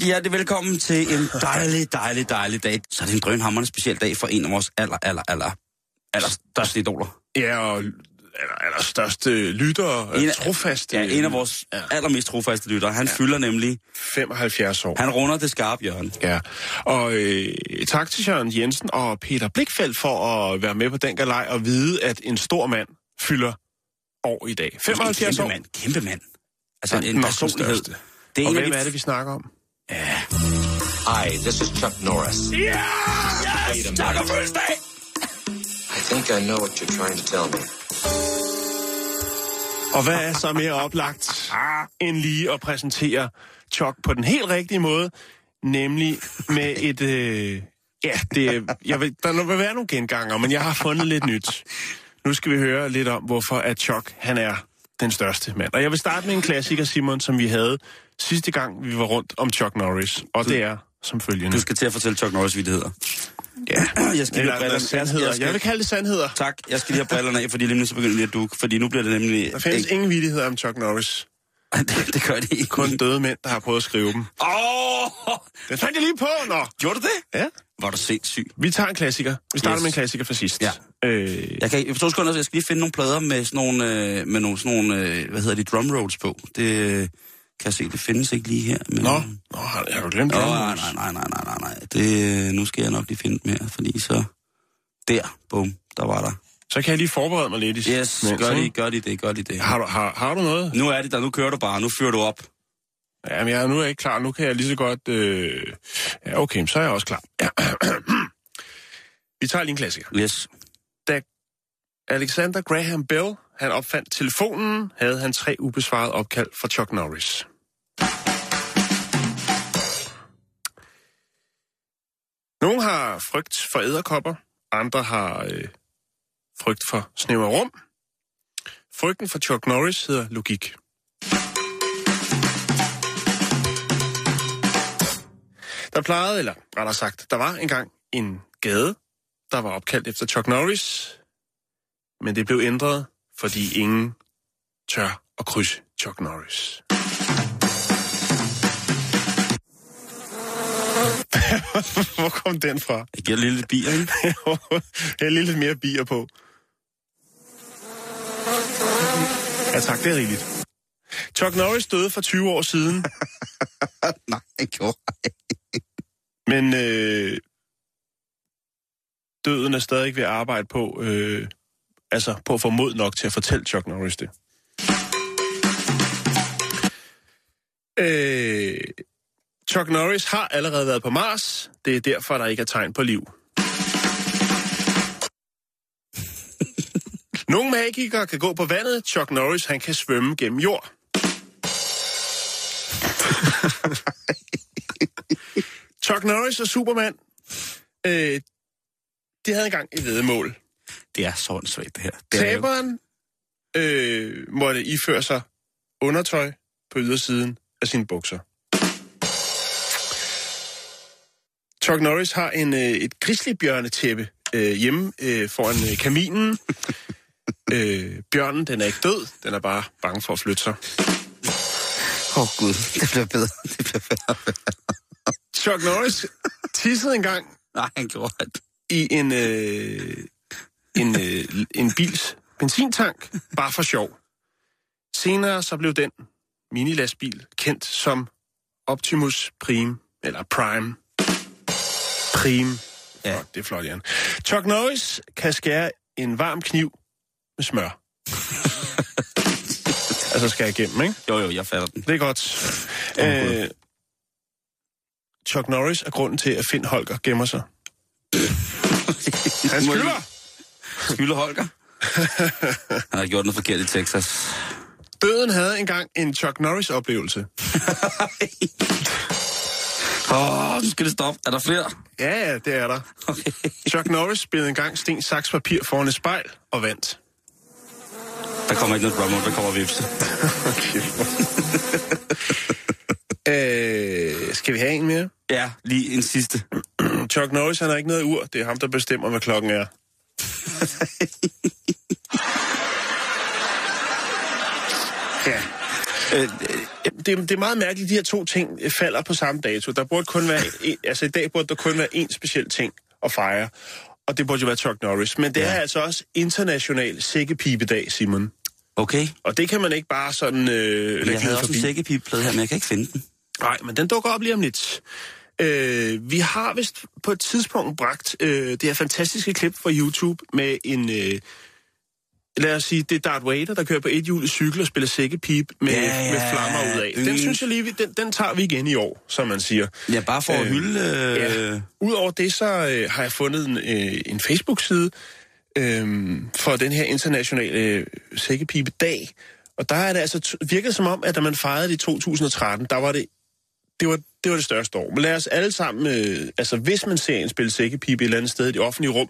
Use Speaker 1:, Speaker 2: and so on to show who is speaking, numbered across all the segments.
Speaker 1: Rigtig hjertelig velkommen til en dejlig, dejlig, dejlig dag. Så er det en drønhammerende speciel dag for en af vores aller, aller, aller, aller største idoler.
Speaker 2: Ja, og aller, aller største lytter,
Speaker 1: En
Speaker 2: en
Speaker 1: af-
Speaker 2: trofaste.
Speaker 1: Ja, en af vores
Speaker 2: Ja.
Speaker 1: allermest trofaste lyttere. Han ja. fylder nemlig,
Speaker 2: 75 år.
Speaker 1: han runder det skarpe hjørne.
Speaker 2: Ja, og øh, tak til Jørgen Jensen og Peter Blikfeldt for at være med på den galej og vide, at en stor mand fylder år i dag. 75
Speaker 1: kæmpe
Speaker 2: år.
Speaker 1: mand, kæmpe mand. Altså
Speaker 2: Den
Speaker 1: en personlighed.
Speaker 2: største.
Speaker 1: Det er
Speaker 2: Og
Speaker 1: en
Speaker 2: hvem
Speaker 1: de
Speaker 2: er det, vi snakker om?
Speaker 3: Hi, this is Chuck Norris.
Speaker 1: Ja! Yes! Tak og fødselsdag!
Speaker 3: I think I know what you're trying to tell me.
Speaker 2: Og hvad er så mere oplagt end lige at præsentere Chuck på den helt rigtige måde, nemlig med et... Øh, ja, det, jeg vil, der vil være nogle genganger, men jeg har fundet lidt nyt. Nu skal vi høre lidt om, hvorfor at Chuck han er den største mand. Og jeg vil starte med en klassiker, Simon, som vi havde sidste gang, vi var rundt om Chuck Norris. Og det er som følgende.
Speaker 1: Du skal til at fortælle Chuck Norris vittigheder.
Speaker 2: Ja,
Speaker 1: Jeg skal lige have brillerne.
Speaker 2: sandheder.
Speaker 1: Jeg skal-
Speaker 2: Jeg vil kalde det sandheder.
Speaker 1: Tak, jeg skal lige have brillerne af, fordi lige nu så begynder det at dukke, fordi nu bliver det nemlig...
Speaker 2: Der findes
Speaker 1: ikke,
Speaker 2: ingen vittigheder om Chuck Norris.
Speaker 1: det, det gør det ikke.
Speaker 2: Kun døde mænd, der har prøvet at skrive dem.
Speaker 1: Åh!
Speaker 2: Den fandt jeg lige på, nå!
Speaker 1: Gjorde du det?
Speaker 2: Ja.
Speaker 1: Var du sindssyg?
Speaker 2: Vi tager en klassiker. Vi starter
Speaker 1: Yes.
Speaker 2: med en klassiker fra sidst.
Speaker 1: Ja.
Speaker 2: Øh,
Speaker 1: Jeg kan, for to sekunder, så jeg skal lige finde nogle plader med sådan nogle, øh, med nogle, sådan nogle øh, hvad hedder de, drum rolls på. Det øh, kan se, det findes ikke lige her. Men,
Speaker 2: Nå, Nå har, du glemt det?
Speaker 1: nej, nej, nej, nej, nej, nej. Det, øh, nu skal jeg nok lige finde dem her, fordi så... Der, bum, der var der.
Speaker 2: Så kan jeg lige forberede mig lidt. i-
Speaker 1: Yes,
Speaker 2: mens,
Speaker 1: gør de, gør de det, gør de det.
Speaker 2: Har du, har, har du noget?
Speaker 1: Nu er det der, nu kører du bare, nu fyrer du op.
Speaker 2: Jamen, jeg, nu er jeg ikke klar. Nu kan jeg lige så godt... Øh... Ja, okay, så er jeg også klar. Vi tager lige en klassiker.
Speaker 1: Yes.
Speaker 2: Da Alexander Graham Bell han opfandt telefonen, havde han tre ubesvarede opkald fra Chuck Norris. Nogle har frygt for æderkopper, andre har øh, frygt for snæver rum. Frygten for Chuck Norris hedder logik. Der plejede, eller rettere sagt, der var engang en gade, der var opkaldt efter Chuck Norris, men det blev ændret, fordi ingen tør at krydse Chuck Norris. Hvor kom den fra?
Speaker 1: Jeg giver lidt bier, ikke?
Speaker 2: Jeg lige lidt mere bier på. Ja tak, det er rigeligt. Chuck Norris døde for 20 år siden,
Speaker 1: Nej, jeg gjorde
Speaker 2: men øh, døden er stadig ved at arbejde på, øh, altså på at få mod nok til at fortælle Chuck Norris det. Øh, Chuck Norris har allerede været på Mars. Det er derfor, der ikke er tegn på liv. Nogle magikere kan gå på vandet. Chuck Norris, han kan svømme gennem jord. Chuck Norris og Superman, øh, de havde engang et vedmål.
Speaker 1: Det er så svagt, det her. Det er
Speaker 2: Taberen øh, måtte iføre sig undertøj på ydersiden af sine bukser. Chuck Norris har en, øh, et grizzlybjørnetæppe øh, hjemme øh, foran øh, kaminen. øh, bjørnen, den er ikke død, den er bare bange for at flytte sig.
Speaker 1: Åh oh, gud, det bliver bedre. Det bliver bedre.
Speaker 2: Chuck Norris tissede engang
Speaker 1: Nej, han gjorde det.
Speaker 2: i en, øh, en, øh, en bils benzintank, bare for sjov. Senere så blev den minilastbil kendt som Optimus Prime, eller Prime. Prime.
Speaker 1: Ja.
Speaker 2: Ja. det er flot, Jan. Chuck Norris kan skære en varm kniv med smør. altså skal jeg igennem, ikke?
Speaker 1: Jo, jo, jeg fatter den.
Speaker 2: Det er godt. Øh, Chuck Norris er grunden til, at Finn Holger gemmer sig. Han skylder!
Speaker 1: Skylder Holger. Han har gjort noget forkert i Texas.
Speaker 2: Bøden havde engang en Chuck Norris-oplevelse.
Speaker 1: Åh, oh, nu skal det stoppe. Er der flere?
Speaker 2: Ja, ja, det er der.
Speaker 1: Okay.
Speaker 2: Chuck Norris spillede engang sten, saks, papir foran et spejl og vandt.
Speaker 1: Der kommer ikke noget drummer, der kommer vips.
Speaker 2: Øh, skal vi have en mere?
Speaker 1: Ja, lige en sidste.
Speaker 2: Chuck Norris, han har ikke noget ur. Det er ham, der bestemmer, hvad klokken er. ja.
Speaker 1: Øh,
Speaker 2: Det, det er meget mærkeligt, at de her to ting falder på samme dato. Der burde kun være en, altså i dag burde der kun være én speciel ting at fejre. Og det burde jo være Chuck Norris. Men det
Speaker 1: Ja.
Speaker 2: er altså også international sækkepibedag, Simon.
Speaker 1: Okay.
Speaker 2: Og det kan man ikke bare sådan øh,
Speaker 1: Jeg havde også en
Speaker 2: forbi.
Speaker 1: sækkepipeplade her, men jeg kan ikke finde den.
Speaker 2: Nej, men den dukker op lige om lidt. Øh, vi har vist på et tidspunkt bragt øh, det her fantastiske klip fra YouTube med en... Øh, lad os sige, det er Darth Vader, der kører på et hjul cykel og spiller sækkepip med,
Speaker 1: Ja, ja,
Speaker 2: med flammer ud af. Den
Speaker 1: yndlings.
Speaker 2: synes jeg lige, den, den tager vi igen i år, som man siger.
Speaker 1: Ja, bare for at
Speaker 2: Øh,
Speaker 1: hylde... Øh...
Speaker 2: Ja. Udover det, så øh, har jeg fundet en, øh, en Facebook-side øh, for den her internationale øh, sækkepipe-dag. Og der er det altså virket som om, at da man fejrede det i 2013, der var det det var, det var det største år. Men lad os alle sammen, øh, altså hvis man ser en spille sækkepipe et eller andet sted i det offentlige rum,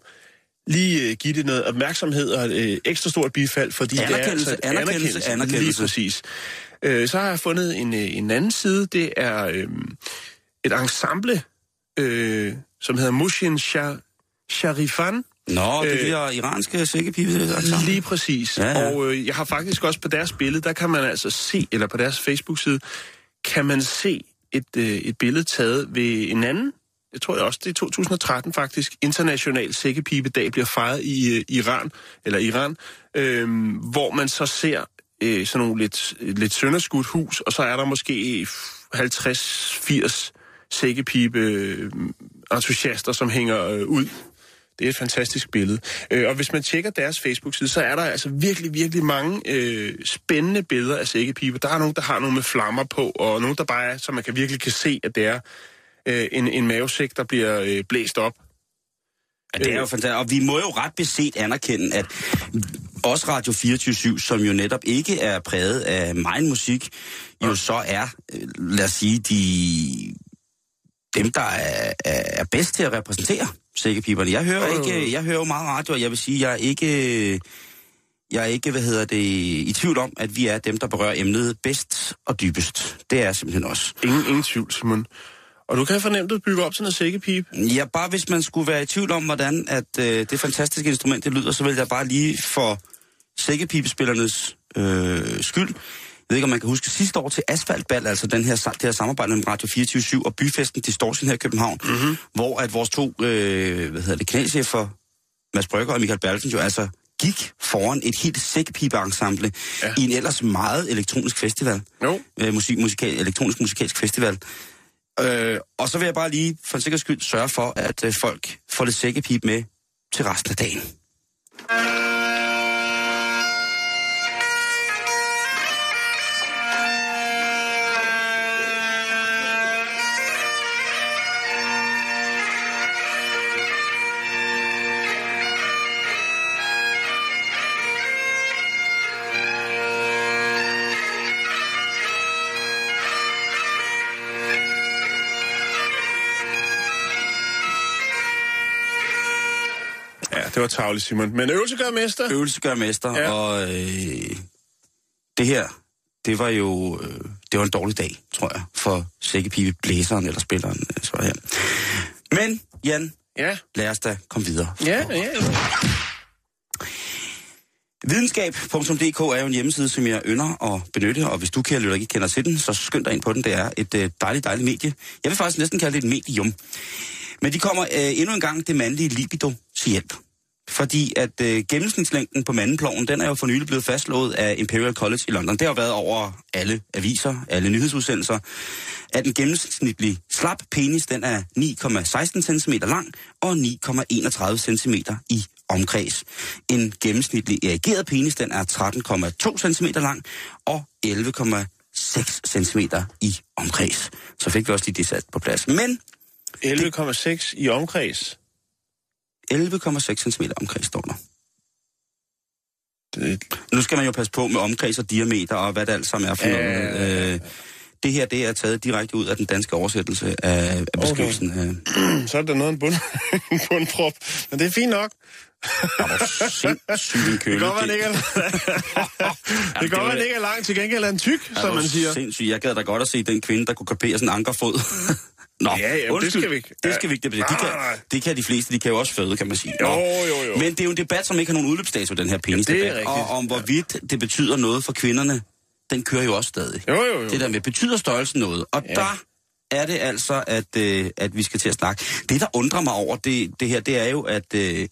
Speaker 2: lige øh, give det noget opmærksomhed og øh, ekstra stort bifald, fordi
Speaker 1: Anerkendelse,
Speaker 2: det er altså
Speaker 1: anerkendelse, anerkendelse.
Speaker 2: Lige præcis. Øh, så har jeg fundet en, øh, en anden side, det er øh, et ensemble, øh, som hedder Mushin Shah- Sharifan.
Speaker 1: Nå, det
Speaker 2: Øh,
Speaker 1: bliver iranske sækkepipe. Altså.
Speaker 2: Lige præcis.
Speaker 1: Ja, ja.
Speaker 2: Og øh, jeg har faktisk også på deres billede, der kan man altså se, eller på deres Facebook-side, kan man se et, øh, et billede taget ved en anden, jeg tror også, det er 2013 faktisk, international Sækkepibedag bliver fejret i øh, Iran, eller Iran, øh, hvor man så ser øh, sådan nogle lidt, lidt sønderskudt hus, og så er der måske 50-80 sækkepipe-entusiaster, øh, som hænger øh, ud det er et fantastisk billede. Øh, og hvis man tjekker deres Facebook-side, så er der altså virkelig, virkelig mange øh, spændende billeder af sækkepiber. Der er nogen, der har nogle med flammer på, og nogen, der bare er, så man kan virkelig kan se, at det er øh, en, en mavesæk, der bliver øh, blæst op.
Speaker 1: Ja, det er jo fantastisk. Og vi må jo ret beset anerkende, at også Radio 24 som jo netop ikke er præget af meget musik, jo så er, øh, lad os sige, de, dem, der er, er bedst til at repræsentere sækkepiberne. Jeg hører, ikke, jeg hører jo meget radio, og jeg vil sige, jeg er ikke... Jeg er ikke, hvad hedder det, i tvivl om, at vi er dem, der berører emnet bedst og dybest. Det er simpelthen også.
Speaker 2: Ingen, ingen tvivl, Simon. Og du kan fornemme, at du bygger op sådan en sækkepip.
Speaker 1: Ja, bare hvis man skulle være i tvivl om, hvordan at, øh, det fantastiske instrument det lyder, så vil jeg bare lige for sækkepipespillernes øh, skyld. Jeg ved ikke, om man kan huske sidste år til Asfaltball, altså den her, det her samarbejde mellem Radio 24 og Byfesten Distortion her i København, mm-hmm. hvor at vores to øh, hvad hedder det, kanalchefer, Mads Brygger og Michael Bertelsen, jo altså gik foran et helt sækkepipe-ensemble
Speaker 2: Ja.
Speaker 1: ja. i en ellers meget elektronisk festival.
Speaker 2: Jo.
Speaker 1: Øh, musik, musikal, elektronisk musikalsk festival. Øh, og så vil jeg bare lige for en sikkerheds skyld sørge for, at øh, folk får lidt sækkepip med til resten af dagen.
Speaker 2: Det var tavligt, Simon. Men øvelse gør mester.
Speaker 1: Øvelse gør mester,
Speaker 2: Ja.
Speaker 1: og øh, det her, det var jo øh, det var en dårlig dag, tror jeg, for sækkepipe blæseren eller spilleren, øh, så her. Men, Jan,
Speaker 2: Ja,
Speaker 1: lad os da komme videre.
Speaker 2: ja, ja. ja.
Speaker 1: Videnskab.dk er jo en hjemmeside, som jeg ynder at benytte, og hvis du, kære lytter, ikke kender til den, så skynd dig ind på den. Det er et øh, dejligt, dejligt medie. Jeg vil faktisk næsten kalde det et medium. Men de kommer øh, endnu en gang det mandlige libido til hjælp. Fordi at øh, gennemsnitslængden på mandenploven, den er jo for nylig blevet fastslået af Imperial College i London. Det har været over alle aviser, alle nyhedsudsendelser, at den gennemsnitlige slap penis, den er 9,16 cm lang og 9,31 cm i omkreds. En gennemsnitlig erigeret penis, den er 13,2 cm lang og 11,6 cm i omkreds. Så fik vi også lige det sat på plads. Men
Speaker 2: 11,6 i omkreds.
Speaker 1: 11,6 cm omkreds står der.
Speaker 2: Det,
Speaker 1: Nu skal man jo passe på med omkreds og diameter og hvad det alt sammen er for noget. Øh, det her, det er taget direkte ud af den danske oversættelse af, af beskrivelsen. Okay.
Speaker 2: så er der noget af en, bund, en bundprop. Men det er fint nok.
Speaker 1: Sindssygt en køle.
Speaker 2: Det være, den ikke er, det være, den ikke er lang. Til gengæld er den tyk, som man siger.
Speaker 1: Sindssygt. Jeg gad da godt at se den kvinde, der kunne kapere sådan en ankerfod. Nå,
Speaker 2: Ja, ja, det
Speaker 1: undskyld.
Speaker 2: skal vi ikke.
Speaker 1: Det skal vi ikke. Det, de kan, det kan de fleste. De kan jo også føde, kan man sige. Nå.
Speaker 2: Jo, jo, jo.
Speaker 1: Men det er jo en debat, som ikke har nogen udløbsdato, den her penisdebat.
Speaker 2: Ja, det.
Speaker 1: Og om hvorvidt det betyder noget for kvinderne, den kører jo også stadig.
Speaker 2: Jo, jo, jo.
Speaker 1: Det der med, betyder størrelsen noget? Og
Speaker 2: Ja.
Speaker 1: der er det altså, at, øh, at vi skal til at snakke. Det, der undrer mig over det, det her, det er jo, at, øh,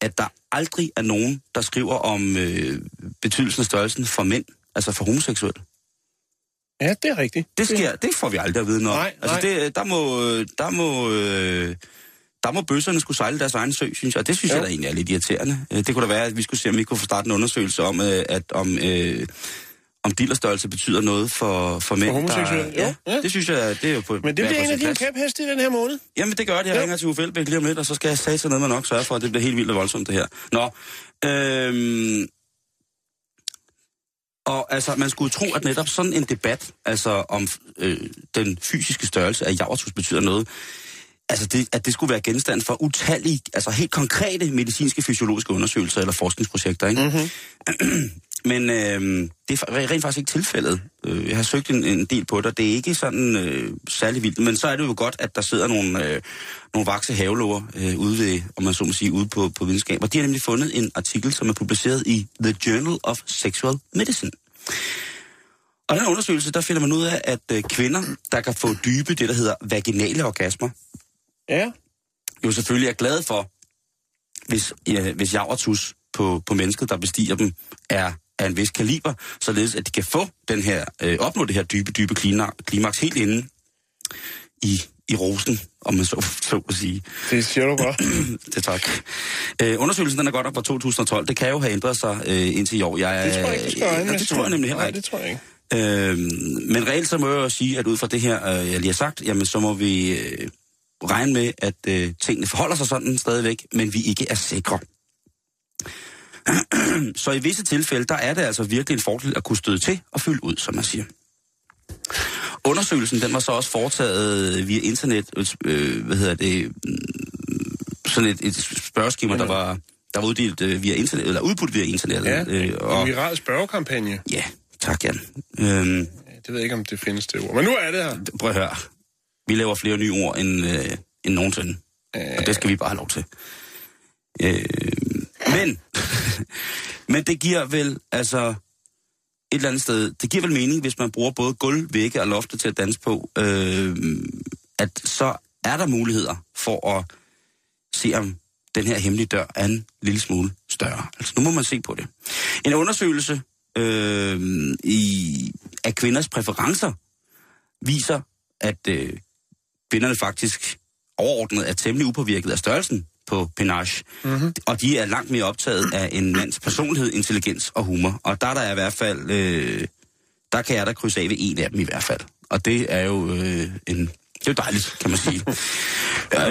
Speaker 1: at der aldrig er nogen, der skriver om øh, betydelsen af størrelsen for mænd, altså for homoseksuelle.
Speaker 2: Ja, det er rigtigt.
Speaker 1: Det sker, det får vi aldrig at vide noget.
Speaker 2: Nej,
Speaker 1: altså
Speaker 2: nej.
Speaker 1: det, der må, der må, øh, der må bøsserne skulle sejle deres egen sø, synes jeg. Og det synes
Speaker 2: Jo.
Speaker 1: jeg da egentlig er lidt irriterende. Øh, Det kunne da være, at vi skulle se, om vi kunne få startet en undersøgelse om, øh, at om, øh, om dillerstørrelse betyder noget for, for mænd.
Speaker 2: homoseksuelle?
Speaker 1: Der, ja,
Speaker 2: ja.
Speaker 1: det synes jeg, det er jo på
Speaker 2: Men det bliver en af dine kæpheste i den her måned.
Speaker 1: Jamen det gør det. Jeg
Speaker 2: Jo.
Speaker 1: ringer til Uffe Elbæk lige om lidt, og så skal jeg sige til noget, man nok sørge for, at det bliver helt vildt og voldsomt, det her. Nå, øhm, og altså, man skulle tro, at netop sådan en debat, altså om øh, den fysiske størrelse af javertus betyder noget, altså det, at det skulle være genstand for utallige, altså helt konkrete medicinske fysiologiske undersøgelser eller forskningsprojekter, ikke? Mm-hmm. Men øh, det er rent faktisk ikke tilfældet. Øh, Jeg har søgt en, en del på det, og det er ikke sådan øh, særlig vildt. Men så er det jo godt, at der sidder nogle, øh, nogle vakse havelover øh, ude ved, om man så må sige, ude på, på videnskab. Og de har nemlig fundet en artikel, som er publiceret i The Journal of Sexual Medicine. Og den undersøgelse, der finder man ud af, at øh, kvinder, der kan få dybe, det der hedder vaginale orgasmer,
Speaker 2: Ja.
Speaker 1: jo selvfølgelig er glade for, hvis, ja, hvis javertus på, på mennesket, der bestiger dem, er af en vis kaliber, således at de kan få den her, øh, opnå det her dybe, dybe klima- klimaks helt inde i, i rosen, om man så, så at sige.
Speaker 2: Det siger du godt.
Speaker 1: det tak. Øh, undersøgelsen den er godt op fra 2012. Det kan jo have ændret sig øh, indtil i år. Jeg,
Speaker 2: Det tror jeg ikke, det skal
Speaker 1: øh. Det tror jeg nemlig heller
Speaker 2: Nej,
Speaker 1: ikke.
Speaker 2: det tror jeg ikke.
Speaker 1: Øhm, men reelt så må jeg jo sige, at ud fra det her, øh, jeg lige har sagt, jamen så må vi øh, regne med, at øh, tingene forholder sig sådan stadigvæk, men vi ikke er sikre. så i visse tilfælde, der er det altså virkelig en fordel at kunne støde til og fylde ud, som man siger. Undersøgelsen, den var så også foretaget via internet, øh, hvad hedder det, mm, sådan et, et spørgeskema, der var, der var uddelt øh, via internet, eller udbudt via internet.
Speaker 2: Ja,
Speaker 1: øh,
Speaker 2: en viral spørgekampagne.
Speaker 1: ja, tak Jan. Øhm,
Speaker 2: Det ved jeg ikke, om det findes det ord. Men nu er det her.
Speaker 1: prøv at høre. Vi laver flere nye ord end, øh, end nogensinde.
Speaker 2: Øh.
Speaker 1: Og det skal vi bare have lov til. Øh, men, men det giver vel, altså, et eller andet sted, det giver vel mening, hvis man bruger både gulv, vægge og lofter til at danse på, øh, at så er der muligheder for at se, om den her hemmelige dør er en lille smule større. Altså, nu må man se på det. En undersøgelse øh, i, af kvinders præferencer viser, at øh, kvinderne faktisk overordnet er temmelig upåvirket af størrelsen på penage. Mm-hmm. Og de er langt mere optaget af en mands personlighed, intelligens og humor. Og der er der i hvert fald, øh, der kan jeg da krydse af ved en af dem i hvert fald. Og det er jo øh, en, det er jo dejligt, kan man sige. ja,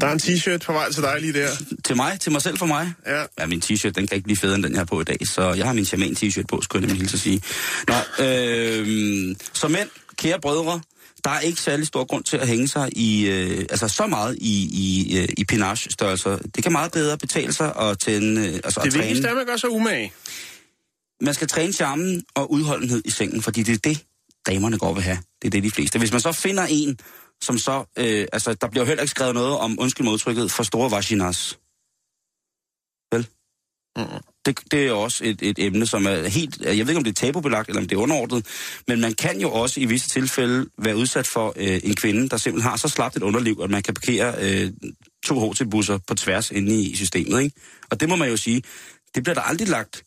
Speaker 2: Der er en t-shirt på vej til dig lige der.
Speaker 1: til mig, til mig selv for mig.
Speaker 2: Ja.
Speaker 1: Ja, min t-shirt, den kan ikke blive federe end den, jeg har på i dag. Så jeg har min shaman t-shirt på, skulle jeg nemlig hilse at sige. Nå, øh, så mænd, kære brødre, der er ikke særlig stor grund til at hænge sig i, øh, altså så meget i, i, øh, i pinage-størrelser. Det kan meget bedre betale sig at, tænde, øh, altså
Speaker 2: Det
Speaker 1: at træne.
Speaker 2: vigtigste er, at man gør sig umage.
Speaker 1: Man skal træne charmen og udholdenhed i sengen, fordi det er det, damerne går vil have. Det er det, de fleste. Hvis man så finder en, som så... Øh, altså, der bliver jo heller ikke skrevet noget om, undskyld modtrykket, for store vaginas.
Speaker 2: Mm.
Speaker 1: Det, det er også et, et emne, som er helt... Jeg ved ikke, om det er tabubelagt, eller om det er underordnet, men man kan jo også i visse tilfælde være udsat for øh, en kvinde, der simpelthen har så slapt et underliv, at man kan parkere øh, to HT-busser på tværs inde i systemet. Ikke? Og det må man jo sige, det bliver der aldrig lagt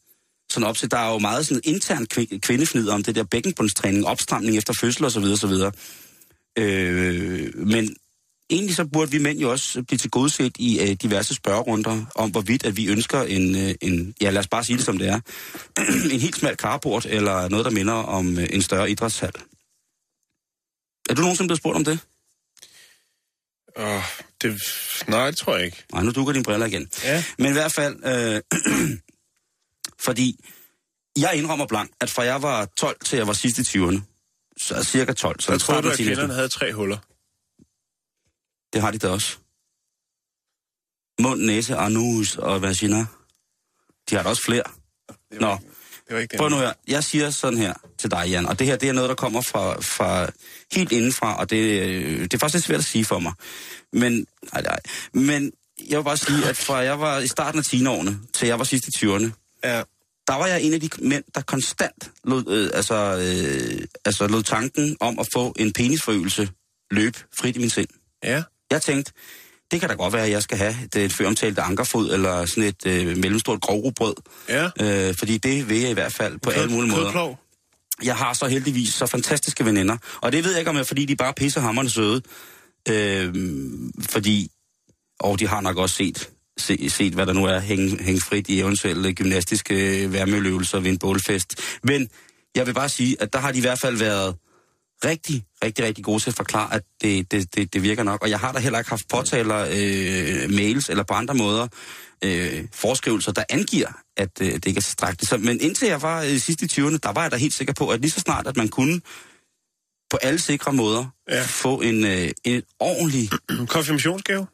Speaker 1: sådan op til. Der er jo meget sådan intern kvi- kvindefnid om det der bækkenbundstræning, opstramning efter fødsel osv. osv. Øh, men egentlig så burde vi mænd jo også blive tilgodeset i øh, diverse spørgerunder om, hvorvidt at vi ønsker en, øh, en, ja lad os bare sige det som det er, en helt smal carport eller noget, der minder om øh, en større idrætshal. Er du nogensinde blevet spurgt om det?
Speaker 2: Åh, det... Nej, det tror jeg ikke.
Speaker 1: Nej, nu dukker dine briller igen.
Speaker 2: Ja.
Speaker 1: Men i hvert fald, øh, fordi jeg indrømmer blank, at fra jeg var 12 til jeg var sidst i 20'erne, så cirka 12, så
Speaker 2: Jeg du,
Speaker 1: af
Speaker 2: at kvinderne havde tre huller.
Speaker 1: Det har de da også. Mund, næse, anus og vagina. De har da også flere. Nå,
Speaker 2: Det var ikke
Speaker 1: prøv nu her. Jeg siger sådan her til dig, Jan, og det her det er noget, der kommer fra, fra helt indenfra, og det, øh, det er faktisk lidt svært at sige for mig. Men, nej, nej. Men jeg vil bare sige, at fra jeg var i starten af 10'erne til jeg var sidst i 20'erne,
Speaker 2: Ja.
Speaker 1: der var jeg en af de mænd, der konstant lod, øh, altså, øh, altså lod tanken om at få en penisforøgelse løbe frit i min sind.
Speaker 2: Ja.
Speaker 1: Jeg tænkte, det kan da godt være, at jeg skal have det et føromtalte ankerfod, eller sådan et øh, mellemstort grovrobrød.
Speaker 2: Ja.
Speaker 1: Øh, fordi det vil jeg i hvert fald på alle mulige måder.
Speaker 2: Kødplov.
Speaker 1: Jeg har så heldigvis så fantastiske veninder. Og det ved jeg ikke, om jeg fordi de bare er pissehammerende søde. Øh, fordi, og de har nok også set, se, set hvad der nu er, hænge, hænge frit i eventuelle gymnastiske værmeøvelser ved en bålfest. Men jeg vil bare sige, at der har de i hvert fald været rigtig, rigtig, rigtig gode til at forklare, at det, det, det, det virker nok. Og jeg har da heller ikke haft påtaler, øh, mails eller på andre måder, øh, forskrivelser, der angiver, at øh, det ikke er tilstrækkeligt. Så, men indtil jeg var øh, sidst i 20'erne, der var jeg da helt sikker på, at lige så snart, at man kunne på alle sikre måder
Speaker 2: Ja.
Speaker 1: få en, øh, en ordentlig...
Speaker 2: Konfirmationsgave.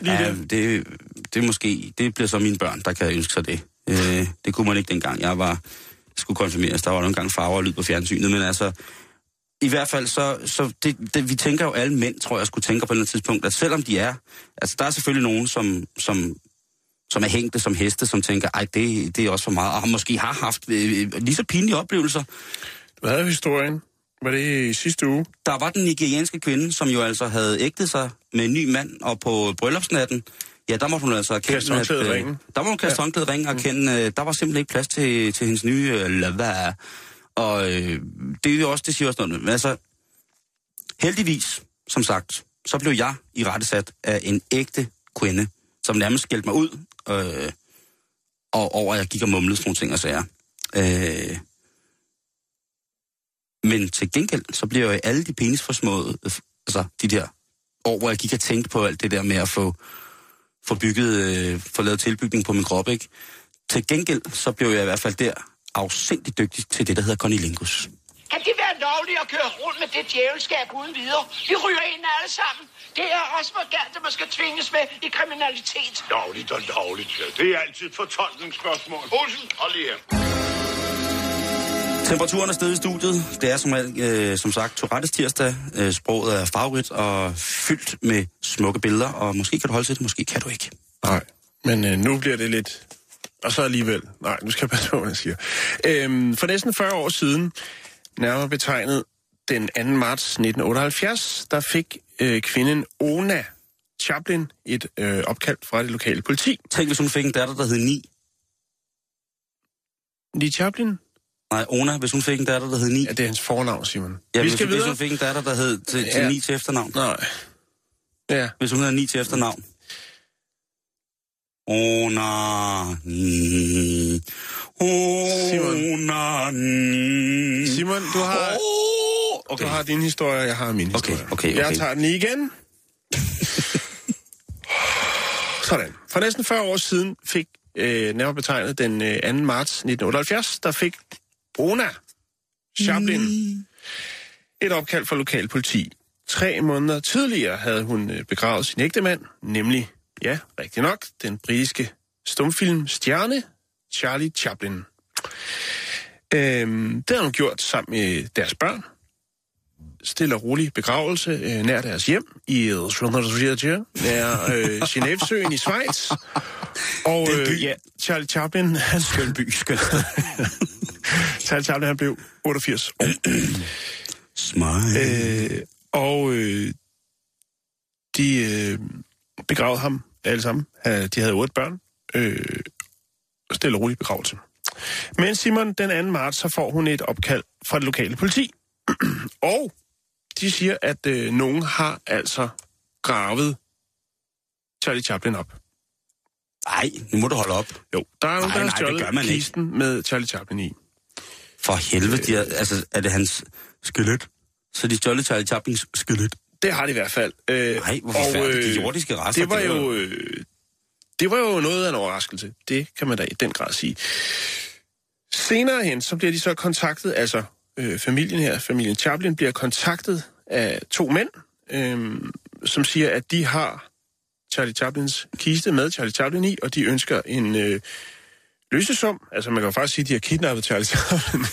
Speaker 2: Lige
Speaker 1: Ja,
Speaker 2: der.
Speaker 1: det, det måske... Det bliver så mine børn, der kan ønske sig det. Øh, det kunne man ikke dengang. Jeg var skulle konfirmeres. Der var nogle gange farver og lyd på fjernsynet, men altså... I hvert fald så, så det, det, vi tænker jo alle mænd, tror jeg, skulle tænke på et tidspunkt, at selvom de er, altså der er selvfølgelig nogen, som, som, som er hængte som heste, som tænker, ej, det, det er også for meget, og måske har haft øh, lige så pinlige oplevelser.
Speaker 2: Du havde historien. Var det i sidste uge?
Speaker 1: Der var den nigerianske kvinde, som jo altså havde ægtet sig med en ny mand, og på bryllupsnatten, ja, der måtte hun altså erkende,
Speaker 2: Kaste i
Speaker 1: øh,
Speaker 2: ringen.
Speaker 1: Der må hun kaste ja. ringen og erkende, øh, der var simpelthen ikke plads til, til hendes nye øh, lava. Og øh, det er jo også, det siger også noget. Men altså, heldigvis, som sagt, så blev jeg i rettesat af en ægte kvinde, som nærmest skældte mig ud, øh, og over at jeg gik og mumlede sådan nogle ting og sager. Øh, men til gengæld, så bliver jeg alle de penisforsmåede, øh, altså de der år, hvor jeg gik og tænkte på alt det der med at få, få bygget, øh, få lavet tilbygning på min krop, ikke? Til gengæld, så blev jeg i hvert fald der afsindig dygtig til det, der hedder conilingus.
Speaker 4: Kan det være lovligt at køre rundt med det djævelskab uden videre? Vi ryger ind alle sammen. Det er også for galt, at man skal tvinges med i kriminalitet.
Speaker 5: Lovligt og lovligt, ja. Det er altid fortolkningsspørgsmål. Olsen, hold lige her.
Speaker 1: Temperaturen er steget i studiet. Det er som, øh, som sagt Tourettes tirsdag. Øh, sproget er favorit og fyldt med smukke billeder, og måske kan du holde til det, måske kan du ikke.
Speaker 2: Nej. Men øh, nu bliver det lidt... Og så alligevel... Nej, nu skal jeg passe på, hvad jeg siger. Øhm, for næsten 40 år siden, nærmere betegnet den 2. marts 1978, der fik øh, kvinden Ona Chaplin et øh, opkald fra det lokale politi.
Speaker 1: Tænk, hvis hun fik en datter, der hed Ni.
Speaker 2: Lee Chaplin?
Speaker 1: Nej, Ona, hvis hun fik en datter, der hed Ni.
Speaker 2: Ja, det er hans fornavn, Simon.
Speaker 1: Ja,
Speaker 2: Vi
Speaker 1: hvis,
Speaker 2: skal
Speaker 1: hvis
Speaker 2: videre.
Speaker 1: hun fik en datter, der hed til, til
Speaker 2: Ja.
Speaker 1: Ni til efternavn.
Speaker 2: Nej. Ja.
Speaker 1: Hvis hun hedder Ni til efternavn. Ona. Ni. Ona. Ni.
Speaker 2: Simon, du har, okay.
Speaker 1: okay.
Speaker 2: du har din historie, og jeg har min
Speaker 1: Okay,
Speaker 2: historie.
Speaker 1: okay,
Speaker 2: Jeg
Speaker 1: okay.
Speaker 2: tager den lige igen. Sådan. For næsten 40 år siden fik, øh, nærmere betegnet den øh, 2. marts 1978, der fik Ona Chaplin et opkald fra lokal politi. Tre måneder tidligere havde hun øh, begravet sin ægtemand, nemlig, ja, rigtig nok, den britiske stumfilm stjerne Charlie Chaplin. Øhm, det har hun gjort sammen med deres børn. Stille og rolig begravelse øh, nær deres hjem i nær øh, Genèvesøen i Schweiz. Og øh, ja, Charlie Chaplin, han,
Speaker 1: Skøn by, skøn.
Speaker 2: Charlie Chaplin, han blev 88 år.
Speaker 1: Smile.
Speaker 2: Øh, og øh, de øh, begravede ham alle sammen. Ha- De havde otte børn. Øh, stille og rolig begravelse. Men Simon, den 2. marts, så får hun et opkald fra det lokale politi. og de siger, at øh, nogen har altså gravet Charlie Chaplin op.
Speaker 1: Nej, nu må du holde op.
Speaker 2: Jo, der er nogen, der har stjålet
Speaker 1: man ikke.
Speaker 2: kisten med Charlie Chaplin i.
Speaker 1: For helvede, de er, altså, er det hans skelet? Så de stjålet Charlie Chaplins skelet?
Speaker 2: Det har de i hvert fald. Øh,
Speaker 1: Nej, hvor forfærdeligt. De jordiske rester,
Speaker 2: Det var
Speaker 1: det var
Speaker 2: jo... Øh, det var jo noget af en overraskelse. Det kan man da i den grad sige. Senere hen, så bliver de så kontaktet, altså øh, familien her, familien Chaplin, bliver kontaktet af to mænd, øh, som siger, at de har Charlie Chaplins kiste med Charlie Chaplin i, og de ønsker en øh, løsesum. Altså man kan jo faktisk sige, at de har kidnappet Charlie Chaplin.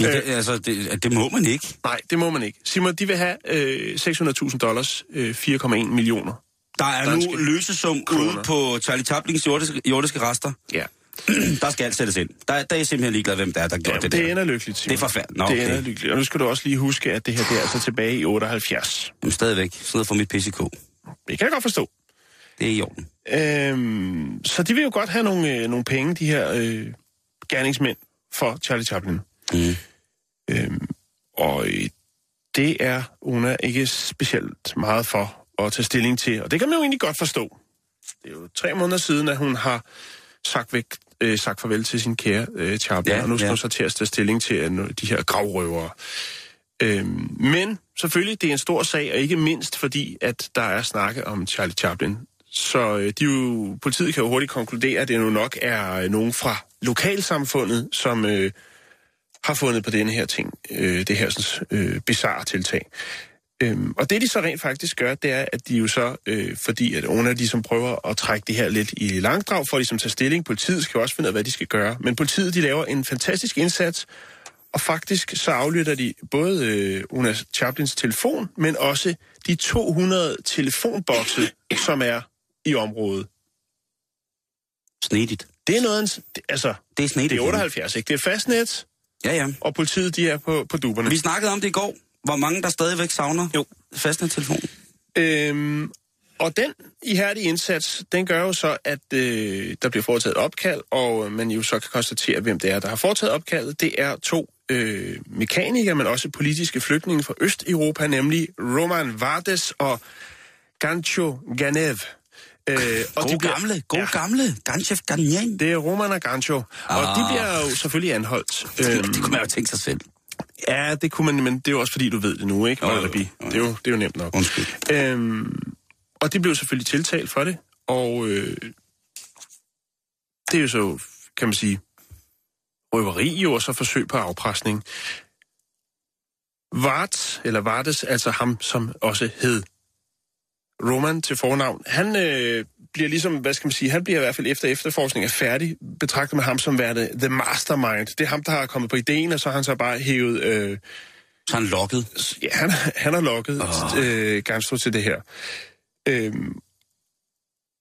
Speaker 1: Ja, det, altså, det, det må man ikke.
Speaker 2: Nej, det må man ikke. Simon, de vil have øh, 600.000 dollars, øh, 4,1 millioner.
Speaker 1: Der er
Speaker 2: Danske
Speaker 1: nu løsesum
Speaker 2: kroner.
Speaker 1: ude på Charlie Chaplins jordiske, jordiske rester.
Speaker 2: Ja.
Speaker 1: der skal alt sættes ind. Der, der er simpelthen ligeglad, hvem der er, der
Speaker 2: ja
Speaker 1: det
Speaker 2: det
Speaker 1: der.
Speaker 2: ender lykkeligt, Simon.
Speaker 1: Det er forfærdeligt. Nå,
Speaker 2: Det
Speaker 1: okay.
Speaker 2: ender lykkeligt. Og nu skal du også lige huske, at det her det er altså tilbage i 78.
Speaker 1: Jamen, stadigvæk. Sådan noget for mit PCK.
Speaker 2: Det kan jeg godt forstå.
Speaker 1: Det er i orden.
Speaker 2: Øhm, så de vil jo godt have nogle, øh, nogle penge, de her øh, gerningsmænd, for Charlie Chaplin.
Speaker 1: Mm.
Speaker 2: Øhm, og øh, det er Una ikke specielt meget for at tage stilling til. Og det kan man jo egentlig godt forstå. Det er jo tre måneder siden, at hun har sagt, væk, øh, sagt farvel til sin kære øh, Chaplin,
Speaker 1: Ja,
Speaker 2: og nu skal
Speaker 1: ja.
Speaker 2: så til at tage stilling til at de her gravrøvere. Øhm, men selvfølgelig, det er en stor sag, og ikke mindst fordi, at der er snakke om Charlie Chaplin. Så øh, de jo, politiet kan jo hurtigt konkludere, at det nu nok er øh, nogen fra lokalsamfundet, som øh, har fundet på denne her ting, øh, det her sådan, øh, bizarre tiltag. Øhm, og det de så rent faktisk gør, det er, at de jo så, øh, fordi at nogle af de, som prøver at trække det her lidt i langdrag, for ligesom at ligesom tage stilling. Politiet skal jo også finde ud af, hvad de skal gøre. Men politiet, de laver en fantastisk indsats, og faktisk så aflytter de både øh, Una Chaplins telefon, men også de 200 telefonbokse, som er i området.
Speaker 1: Snedigt.
Speaker 2: Det er noget, en altså,
Speaker 1: Det er snedigt.
Speaker 2: det er 78, ikke? Det er fastnet,
Speaker 1: Ja, ja.
Speaker 2: og politiet, de er på, på duberne.
Speaker 1: Vi snakkede om det i går. Hvor mange der stadigvæk savner
Speaker 2: Jo.
Speaker 1: fastnettelefon.
Speaker 2: Øhm, og den ihærdige indsats, den gør jo så, at øh, der bliver foretaget et opkald, og man jo så kan konstatere, hvem det er, der har foretaget opkaldet. Det er to øh, mekanikere, men også politiske flygtninge fra Østeuropa, nemlig Roman Vardes og Gancho Ganev. Øh, og
Speaker 1: God gamle, god
Speaker 2: ja,
Speaker 1: gamle. Ganchef Ganyan.
Speaker 2: det er Roman og Gancho, og
Speaker 1: Ah.
Speaker 2: de bliver jo selvfølgelig anholdt. Øhm,
Speaker 1: Det kunne man jo tænke sig selv.
Speaker 2: Ja, det kunne man, men det er jo også fordi, du ved det nu, ikke?
Speaker 1: Jo, jo, jo.
Speaker 2: Det, er jo, det er jo nemt nok.
Speaker 1: Undskyld.
Speaker 2: Øhm, og de blev selvfølgelig tiltalt for det, og øh, det er jo så, kan man sige, røveri jo, og så forsøg på afpresning. Vart, eller Vartes, altså ham, som også hed Roman til fornavn, han øh, bliver ligesom, hvad skal man sige, han bliver i hvert fald efter efterforskning er færdig, betragtet med ham som værende the mastermind. Det er ham, der har kommet på ideen, og så har han så bare hævet... Øh,
Speaker 1: Så han lukket.
Speaker 2: Ja, han, han har lokket oh. øh, til det her. Øhm,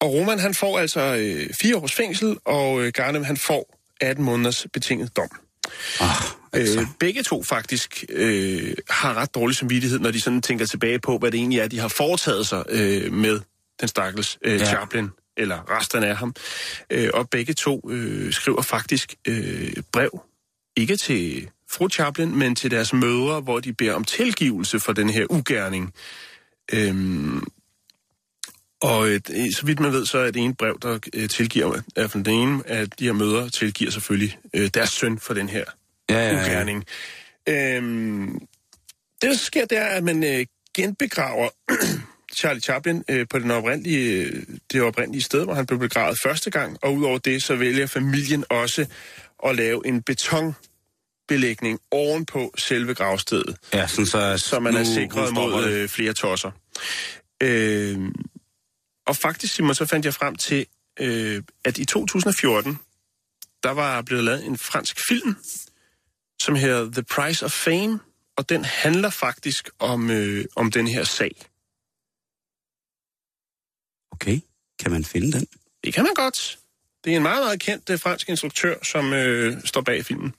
Speaker 2: og Roman, han får altså øh, fire års fængsel, og øh, Garnem, han får 18 måneders betinget dom.
Speaker 1: Ah, altså.
Speaker 2: Øh, begge to faktisk øh, har ret dårlig samvittighed, når de sådan tænker tilbage på, hvad det egentlig er, de har foretaget sig øh, med den stakkels øh,
Speaker 1: Ja.
Speaker 2: Chaplin, eller resterne af ham. Øh, og begge to øh, skriver faktisk øh, brev, ikke til fru Chaplin, men til deres mødre, hvor de beder om tilgivelse for den her ugerning. Øhm, og øh, så vidt man ved, så er det ene brev, der øh, tilgiver, i hvert fald den ene af de her mødre, tilgiver selvfølgelig øh, deres søn for den her
Speaker 1: Ja, ja, ja.
Speaker 2: ugerning. Øhm, det, der sker, det er, at man øh, genbegraver Charlie Chaplin øh, på den oprindelige, øh, det oprindelige sted, hvor han blev begravet første gang, og udover det, så vælger familien også at lave en betonbelægning ovenpå selve gravstedet,
Speaker 1: Ja, sådan så...
Speaker 2: så man er sikret mod øh, flere tosser. Øh, og faktisk, Simon, så fandt jeg frem til, øh, at i 2014, der var blevet lavet en fransk film, som hedder The Price of Fame, og den handler faktisk om, øh, om den her sag.
Speaker 1: Okay, kan man finde den?
Speaker 2: Det kan man godt. Det er en meget, meget kendt øh, fransk instruktør, som øh, står bag filmen.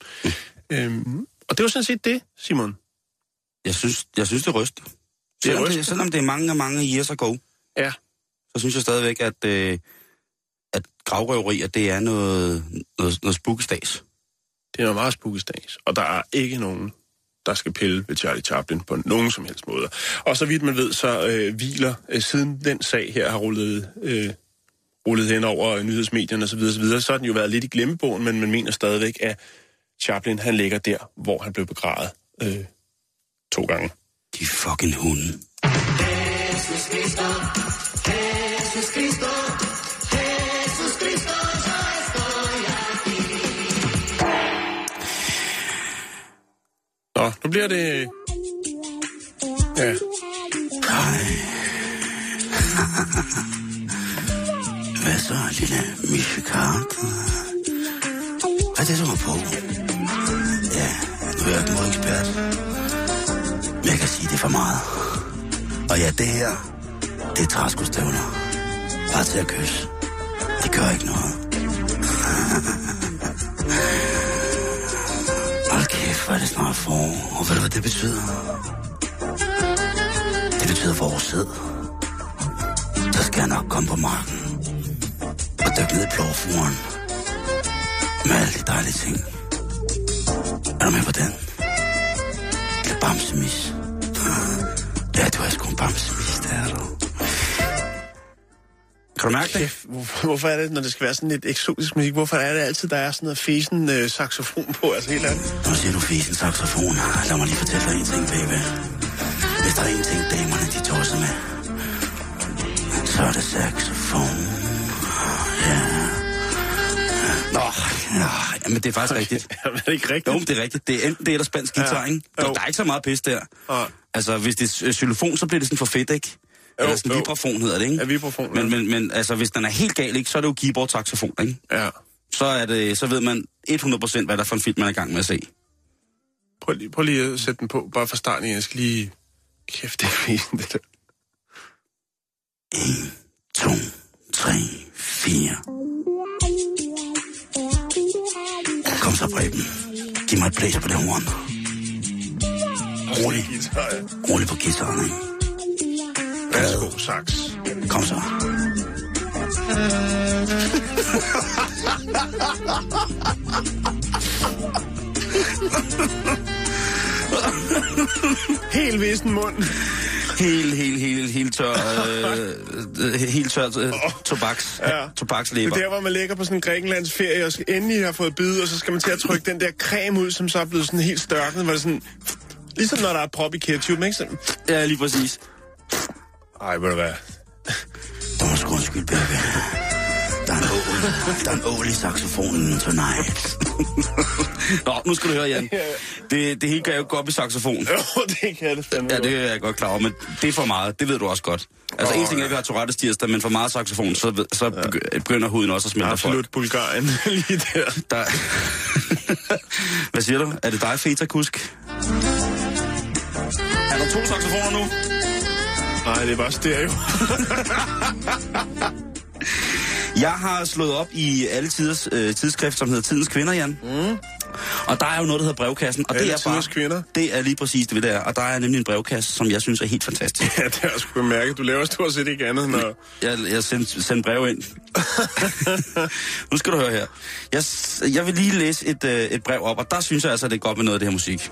Speaker 2: øhm, og det var sådan set det, Simon.
Speaker 1: Jeg synes, jeg synes det ryster.
Speaker 2: Det
Speaker 1: Selvom
Speaker 2: ryster.
Speaker 1: det, selvom det er mange, mange years ago,
Speaker 2: Ja.
Speaker 1: så synes jeg stadigvæk, at, øh, at gravrøverier, det er noget, noget, noget spookstas.
Speaker 2: Det er noget meget spooksdags, og der er ikke nogen, der skal pille ved Charlie Chaplin på nogen som helst måde. Og så vidt man ved, så øh, hviler, øh, siden den sag her har rullet, øh, rullet hen over nyhedsmedierne osv., så, videre, så har den jo været lidt i glemmebogen, men man mener stadigvæk, at Chaplin han ligger der, hvor han blev begravet øh, to gange.
Speaker 1: De fucking hunde.
Speaker 2: Nu bliver det... Ja.
Speaker 1: Hvad så, lille Michikart? Hvad er det, du har på? Ja, nu er jeg ikke ekspert. Men jeg kan sige, det er for meget. Og ja, det her, det er træskostævner. Bare til at kysse. Det gør ikke noget. Hvor er det snart forår. Og ved du, hvad det betyder? Det betyder forårsid. Så skal jeg nok komme på marken og dykke ned i blåfuren med alle de dejlige ting. Er du med på den? Det er bamsemis. Ja, du er sgu en bamsemis, det er du. Kan du mærke det?
Speaker 2: Kæft, hvorfor, er det, når det skal være sådan lidt eksotisk musik, hvorfor er det altid, der er sådan noget fesen øh, saxofon på? Altså helt andet.
Speaker 1: Nu siger du fisen saxofon. Lad mig lige fortælle dig en ting, baby. Hvis der er en ting, damerne de tosser med, så er det saxofon. Ja. Nå, ja, men det er faktisk rigtigt.
Speaker 2: Jamen, er det ikke rigtigt?
Speaker 1: Jo, det er rigtigt. Det er enten det eller spansk guitar,
Speaker 2: Ja.
Speaker 1: ikke? Der, der er ikke så meget pis der.
Speaker 2: Nej.
Speaker 1: Altså, hvis det er xylofon, så bliver det sådan for fedt, ikke? Eller sådan vibrafon hedder det, ikke?
Speaker 2: Ja, vibrafon,
Speaker 1: Men, men, men altså, hvis den er helt gal, ikke, så er det jo keyboard saxofon, ikke?
Speaker 2: Ja.
Speaker 1: Så, er det, så ved man 100% hvad der er for en film, man er i gang med at se.
Speaker 2: Prøv lige, prøv lige at sætte den på, bare fra starten. Jeg skal lige... Kæft, det er fesen, det der.
Speaker 1: 1, 2, 3, 4. Kom så, Preben. Giv mig et blæs på det horn. Rolig. Rolig på guitaren, ikke?
Speaker 2: Værsgo, sax.
Speaker 1: Kom så.
Speaker 2: Helt vissen mund.
Speaker 1: Helt, helt, helt, helt tør, øh, helt tør øh, tobaks,
Speaker 2: Ja.
Speaker 1: ja.
Speaker 2: Det
Speaker 1: tobakslæber.
Speaker 2: er der, hvor man ligger på sådan en Grækenlands ferie, og endelig har fået bid, og så skal man til at trykke den der creme ud, som så er blevet sådan helt størknet, hvor det sådan... Ligesom når der er prop i ketchup, ikke? Sådan,
Speaker 1: Ja, lige præcis.
Speaker 2: Ej, ved du hvad?
Speaker 1: Du må sgu undskyld, baby. Der er en ål. Der er en ål i saxofonen tonight. Nå, nu skal du høre, Jan. Det, det hele kan jo gå op i saxofon.
Speaker 2: Jo, det kan det fandme
Speaker 1: Ja, det er jeg godt klar over, men det er for meget. Det ved du også godt. Altså,
Speaker 2: Åh,
Speaker 1: en ting er, at vi har Tourettes tirsdag, men for meget saxofon, så, så begy- begynder huden også at smelte af folk.
Speaker 2: Absolut Bulgarien lige der.
Speaker 1: Der... Hvad siger du? Er det dig, Feta Kusk? Er der to saxofoner nu?
Speaker 2: Nej, det er bare stereo.
Speaker 1: Jeg har slået op i alle tiders øh, tidsskrift, som hedder Tidens Kvinder, Jan. Mm. Og der er jo noget, der hedder brevkassen. Og
Speaker 2: Alle
Speaker 1: det er bare,
Speaker 2: kvinder?
Speaker 1: Det er lige præcis det, det er. Og der er nemlig en brevkasse, som jeg synes er helt fantastisk.
Speaker 2: Ja, det har jeg sgu bemærket. Du laver stort set ikke andet, når...
Speaker 1: Jeg, jeg sendte send brev ind. nu skal du høre her. Jeg, jeg vil lige læse et, øh, et brev op, og der synes jeg altså, det er godt med noget af det her musik.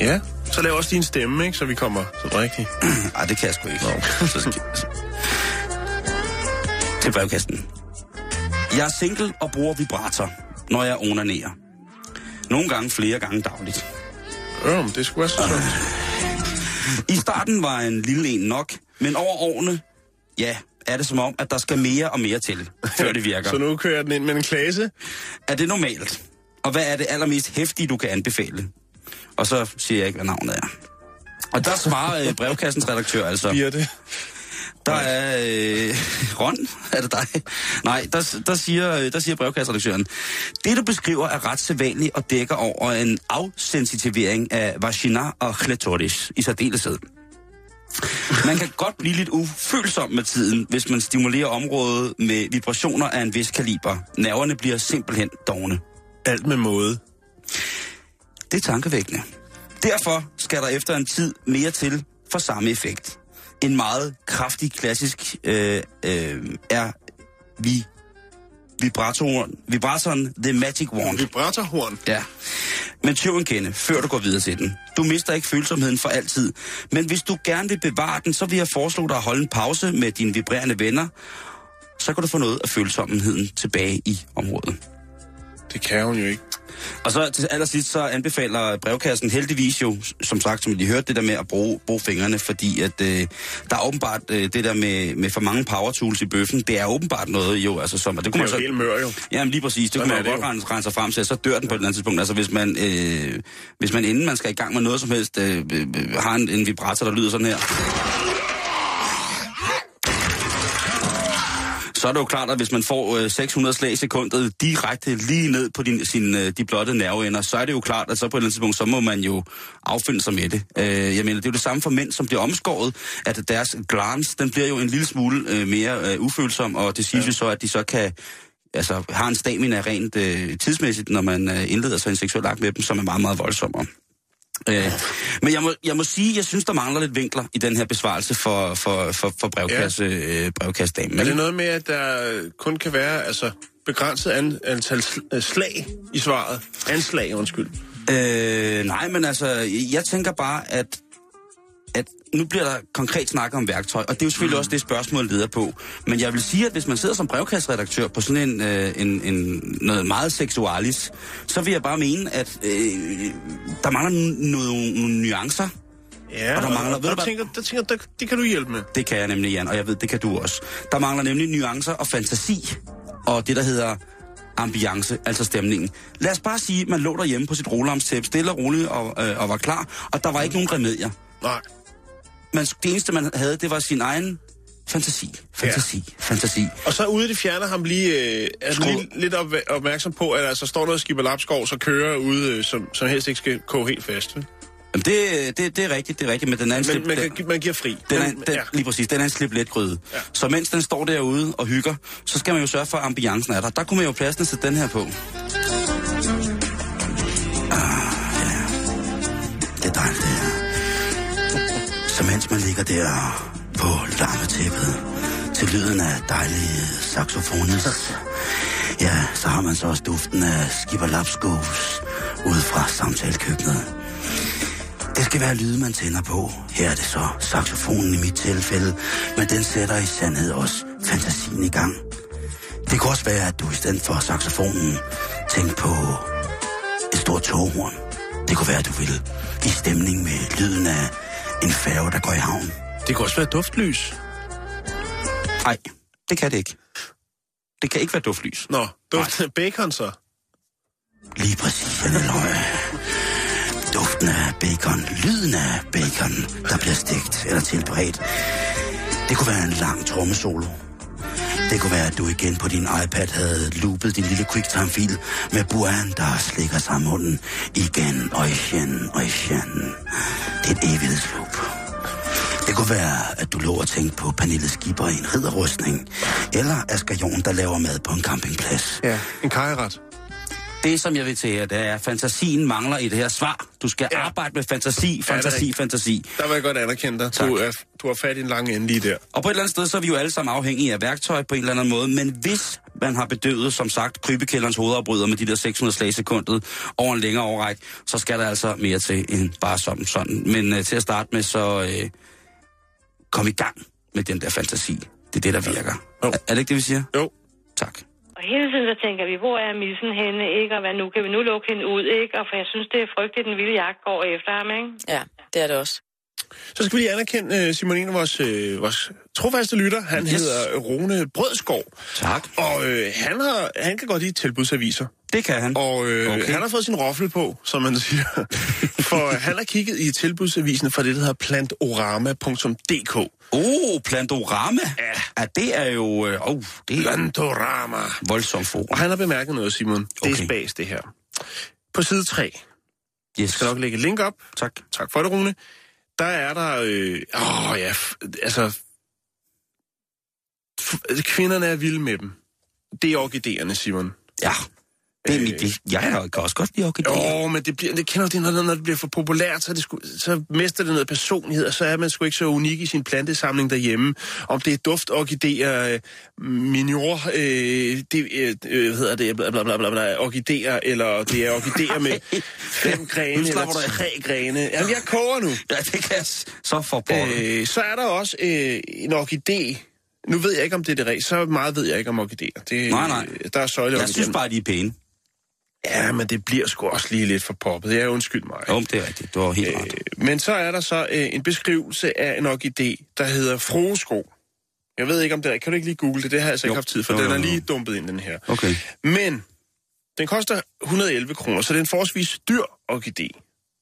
Speaker 2: Ja, så lav også din stemme, ikke? Så vi kommer så rigtigt.
Speaker 1: Nej, det kan jeg sgu ikke. Så skal, til brevkasten. Jeg er single og bruger vibrator, når jeg onanerer. Nogle gange flere gange dagligt.
Speaker 2: Men det skulle være så.
Speaker 1: I starten var en lille en nok, men over årene, ja, er det som om, at der skal mere og mere til, før det virker.
Speaker 2: Så nu kører jeg den ind med en klase.
Speaker 1: Er det normalt? Og hvad er det allermest hæftige, du kan anbefale? Og så siger jeg ikke, hvad navnet er. Og der svarer øh, brevkassens redaktør altså.
Speaker 2: Birte.
Speaker 1: Der er... Øh, Ron, er det dig? Nej, der, der, siger, øh, der siger brevkasseredaktøren. Det, du beskriver, er ret sædvanligt og dækker over en afsensitivering af vagina og clitoris i særdeleshed. Man kan godt blive lidt ufølsom med tiden, hvis man stimulerer området med vibrationer af en vis kaliber. Nerverne bliver simpelthen dogne.
Speaker 2: Alt med måde.
Speaker 1: Det er tankevækkende. Derfor skal der efter en tid mere til for samme effekt. En meget kraftig klassisk øh, øh, er vi vibratoren, vibratoren The Magic Wand.
Speaker 2: Vibratorhorn.
Speaker 1: Ja. Men tøv en kende, før du går videre til den. Du mister ikke følsomheden for altid. Men hvis du gerne vil bevare den, så vil jeg foreslå dig at holde en pause med dine vibrerende venner. Så kan du få noget af følsomheden tilbage i området.
Speaker 2: Det kan hun jo ikke.
Speaker 1: Og så til allersidst, så anbefaler brevkassen heldigvis jo, som sagt, som I hørte, det der med at bruge, bruge fingrene, fordi at øh, der er åbenbart øh, det der med, med for mange power tools i bøffen, det er åbenbart noget jo, altså som, og det
Speaker 2: Det
Speaker 1: kunne
Speaker 2: er
Speaker 1: man
Speaker 2: jo
Speaker 1: så...
Speaker 2: helt mør, jo.
Speaker 1: Jamen lige præcis, det
Speaker 2: Sådan
Speaker 1: kunne man
Speaker 2: det
Speaker 1: jo godt
Speaker 2: jo.
Speaker 1: rense, frem til, så dør den på et eller andet tidspunkt. Altså hvis man, øh, hvis man inden man skal i gang med noget som helst, øh, øh, øh, har en, en vibrator, der lyder sådan her. Så er det jo klart, at hvis man får øh, 600 slag i sekundet direkte lige ned på din, sin, øh, de blotte nerveender, så er det jo klart, at så på et eller andet tidspunkt, så må man jo affinde sig med det. Øh, jeg mener, det er jo det samme for mænd, som bliver omskåret, at deres glans, den bliver jo en lille smule øh, mere øh, ufølsom, og det siges ja. jo så, at de så kan altså, har en stamina rent øh, tidsmæssigt, når man øh, indleder sig en seksuel akt med dem, som er meget, meget voldsommere. Øh, men jeg må, jeg må sige, jeg synes, der mangler lidt vinkler i den her besvarelse for, for, for, for brevkasse, ja. øh, brevkassedamen.
Speaker 2: Er det noget med, at der kun kan være altså, begrænset an, antal øh, slag i svaret? Anslag, undskyld.
Speaker 1: Øh, nej, men altså, jeg tænker bare, at, at nu bliver der konkret snakket om værktøj, og det er jo selvfølgelig mm. også det spørgsmål, leder på. Men jeg vil sige, at hvis man sidder som brevkasseredaktør på sådan en, øh, en, en noget meget seksualis, så vil jeg bare mene, at øh, der mangler nogle nuancer.
Speaker 2: Ja,
Speaker 1: Og der mangler- ved
Speaker 2: der,
Speaker 1: du
Speaker 2: tænker, der tænker, der, det kan du hjælpe med.
Speaker 1: Det kan jeg nemlig, Jan, og jeg ved, det kan du også. Der mangler nemlig nuancer og fantasi, og det, der hedder ambiance, altså stemningen. Lad os bare sige, at man lå derhjemme på sit rolamstæppe, stille og roligt og, øh, og var klar, og der var ikke nogen remedier.
Speaker 2: Nej.
Speaker 1: Man, det eneste, man havde, det var sin egen fantasi. Fantasi. Ja. Fantasi.
Speaker 2: Og så ude det fjerne ham lige, øh,
Speaker 1: Skru-
Speaker 2: lige lidt op, opmærksom på, at altså står noget skib lapskov, så kører ude, øh, som, som helst ikke skal koge helt fast. vel?
Speaker 1: Jamen, det, det, det er rigtigt, det er rigtigt, men den anden
Speaker 2: Men
Speaker 1: slip,
Speaker 2: man, kan, man giver fri.
Speaker 1: den, er, den, lige præcis, den er en slip let gryde. Ja. Så mens den står derude og hygger, så skal man jo sørge for, at ambiancen er der. Der kunne man jo pladsen sætte den her på. Mens man ligger der på larmetæppet til lyden af dejlige saxofonis, ja, så har man så også duften af skipperlapskovs ud fra samtalekøkkenet. Det skal være lyde, man tænder på. Her er det så saxofonen i mit tilfælde, men den sætter i sandhed også fantasien i gang. Det kan også være, at du i stedet for saxofonen tænker på et stort toghorn. Det kunne være, at du vil i stemning med lyden af en færge, der går i havn.
Speaker 2: Det kan også være duftlys.
Speaker 1: Nej, det kan det ikke. Det kan ikke være duftlys.
Speaker 2: Nå, duft bacon så.
Speaker 1: Lige præcis, Løje. Duften af bacon, lyden af bacon, der bliver stegt eller tilberedt. Det kunne være en lang trommesolo. Det kunne være, at du igen på din iPad havde loopet din lille QuickTime-fil med Buan, der slikker sig munden igen og igen og igen. Det er et evighedsloop. Det kunne være, at du lå og tænkte på Pernille Skipper i en ridderrustning, eller Asger Jorn, der laver mad på en campingplads.
Speaker 2: Ja, en kajeret.
Speaker 1: Det, som jeg vil til her, det er, at fantasien mangler i det her svar. Du skal ja.
Speaker 2: Ja.
Speaker 1: arbejde med fantasi, fantasi,
Speaker 2: rigtigt?
Speaker 1: fantasi.
Speaker 2: Der vil jeg godt anerkende dig.
Speaker 1: Tak.
Speaker 2: Du, er, du har fat i en lang ende lige der.
Speaker 1: Og på et eller andet sted, så er vi jo alle sammen afhængige af værktøj på en eller anden måde. Men hvis man har bedøvet, som sagt, krybekælderens hovedafbryder med de der 600 slag i sekundet over en længere overræk, så skal der altså mere til end bare som sådan. Men uh, til at starte med, så uh, kom i gang med den der fantasi. Det er det, der virker.
Speaker 2: Jo.
Speaker 1: Er, er det ikke det, vi siger?
Speaker 2: Jo.
Speaker 1: Tak.
Speaker 6: Og hele tiden så tænker vi, hvor er missen henne, ikke? Og hvad nu? Kan vi nu lukke hende ud, ikke? Og for jeg synes, det er frygteligt, den vilde jagt går efter ham, ikke?
Speaker 7: Ja, det er det også.
Speaker 2: Så skal vi lige anerkende uh, Simoline, vores, uh, vores trofaste lytter. Han
Speaker 1: yes.
Speaker 2: hedder Rune Brødskov.
Speaker 1: Tak.
Speaker 2: Og øh, han, har, han kan godt lide tilbudsaviser.
Speaker 1: Det kan han.
Speaker 2: Og øh,
Speaker 1: Okay.
Speaker 2: han har fået sin roffel på, som man siger. For han har kigget i tilbudsavisen fra det, der hedder plantorama.dk.
Speaker 1: Oh, Plantorama. Ja. ja det er jo... Øh, oh, det er
Speaker 2: Plantorama.
Speaker 1: voldsomt forum.
Speaker 2: Og han har bemærket noget, Simon. Det
Speaker 1: Okay.
Speaker 2: er spas, det her. På side 3, jeg
Speaker 1: Yes.
Speaker 2: skal nok lægge et link op.
Speaker 1: Tak.
Speaker 2: Tak for det, Rune. Der er der... Øh, åh ja, f- altså... F- kvinderne er vilde med dem. Det er orkideerne, Simon.
Speaker 1: Ja. Det er
Speaker 2: Øh,
Speaker 1: mit, det, jeg kan også godt lide orkideer.
Speaker 2: Jo, men det, bliver, det kender du det, når, når det bliver for populært, så, det sgu, så mister det noget personlighed, og så er man sgu ikke så unik i sin plantesamling derhjemme. Om det er duftorkideer, øh, minor, øh, det, øh, øh, hvad hedder det, bla bla bla bla, bla orkideer, eller det er orkideer med fem grene eller tre grene. Jamen, jeg koger nu.
Speaker 1: Ja, det kan jeg så for. Øh,
Speaker 2: Øh, så er der også øh, en orkidé. Nu ved jeg ikke, om det er det rigtige. Så meget ved jeg ikke om orkideer. Det,
Speaker 1: Nej, nej.
Speaker 2: Der er søjle
Speaker 1: jeg synes bare, de er pæne.
Speaker 2: Ja, men det bliver sgu også lige lidt for poppet. Jeg undskyld mig.
Speaker 1: Jo, det er rigtigt. Du har helt ret.
Speaker 2: Øh, men så er der så øh, en beskrivelse af en orkidé, der hedder fruesko. Jeg ved ikke, om det er. Kan du ikke lige google det? Det har jeg altså ikke
Speaker 1: Jo.
Speaker 2: haft tid for.
Speaker 1: Jo,
Speaker 2: Den
Speaker 1: jo,
Speaker 2: er
Speaker 1: jo.
Speaker 2: lige dumpet ind, den her.
Speaker 1: Okay.
Speaker 2: Men den koster 111 kroner, så det er en forholdsvis dyr orkidé.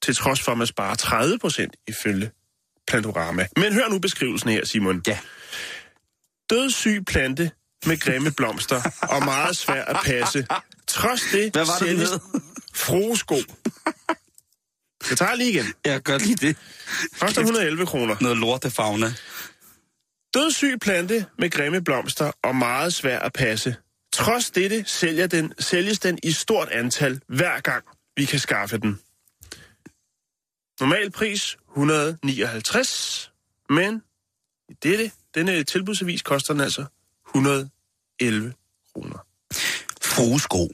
Speaker 2: Til trods for, at man sparer 30 procent ifølge Plantorama. Men hør nu beskrivelsen her, Simon.
Speaker 1: Ja.
Speaker 2: Dødssyg plante med grimme blomster og meget svær at passe. Trods det
Speaker 1: Hvad var det,
Speaker 2: sælges fruesko. Jeg tager lige igen.
Speaker 1: Jeg gør lige det.
Speaker 2: Koster 111 kroner.
Speaker 1: Noget lortefauna.
Speaker 2: Dødssyg plante med grimme blomster og meget svær at passe. Trods dette sælger den, sælges den i stort antal hver gang, vi kan skaffe den. Normal pris 159, men i dette, denne tilbudsavis koster den altså 111 kroner.
Speaker 1: Fruesko.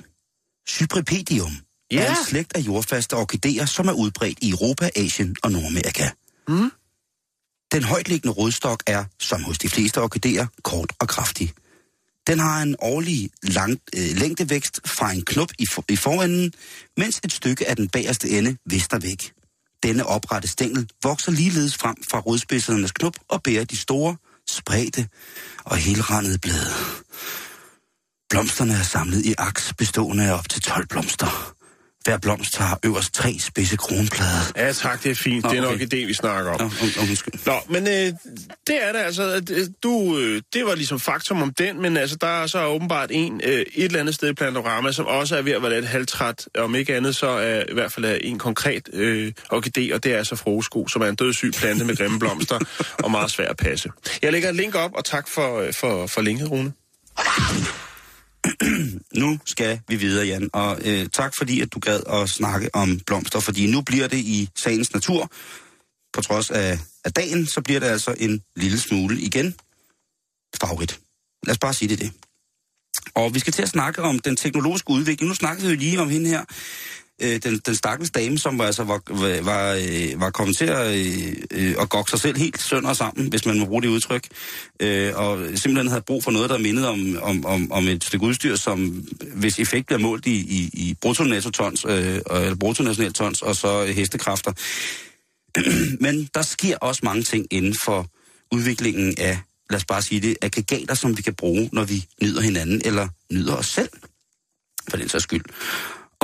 Speaker 1: Cypripedium.
Speaker 2: Ja.
Speaker 1: Er en slægt af jordfaste orkideer, som er udbredt i Europa, Asien og Nordamerika.
Speaker 2: Mm.
Speaker 1: Den højtliggende rodstok er, som hos de fleste orkideer, kort og kraftig. Den har en årlig lang, øh, længdevækst fra en knop i, for, i forenden, mens et stykke af den bagerste ende vister væk. Denne oprette stængel vokser ligeledes frem fra rodspidsernes knop og bærer de store, spredte og helrandede blade. Blomsterne er samlet i aks bestående af op til 12 blomster. Hver blomst har øverst tre spidse kronplader.
Speaker 2: Ja tak, det er fint.
Speaker 1: Nå,
Speaker 2: det er en
Speaker 1: okay.
Speaker 2: orkidé, vi snakker om.
Speaker 1: Nå, un- undskyld.
Speaker 2: Nå, men øh, det er det altså. at, øh, Du, øh, det var ligesom faktum om den, men altså, der er så åbenbart en øh, et eller andet sted i Plantorama, som også er ved at være lidt halvtræt. Om ikke andet, så er i hvert fald en konkret øh, orkidé, og det er altså froesko, som er en dødssyg plante med grimme blomster og meget svær at passe. Jeg lægger et link op, og tak for, øh, for, for linket, Rune.
Speaker 1: Nu skal vi videre, Jan. Og øh, tak fordi, at du gad at snakke om blomster, fordi nu bliver det i sagens natur. På trods af, af dagen, så bliver det altså en lille smule igen favorit. Lad os bare sige det det. Og vi skal til at snakke om den teknologiske udvikling. Nu snakkede vi jo lige om hende her, øh, den, den stakkels dame, som altså var, var, var, øh, var kommet til at, øh, at gokke sig selv helt sønder sammen, hvis man må bruge det udtryk, øh, og simpelthen havde brug for noget, der mindede om, om, om, om et stykke udstyr, som hvis effekt bliver målt i, i, i bruttonationaltons, øh, eller bruttonationaltons, og så hestekræfter. Men der sker også mange ting inden for udviklingen af, lad os bare sige det, aggregater, som vi kan bruge, når vi nyder hinanden, eller nyder os selv, for den sags skyld.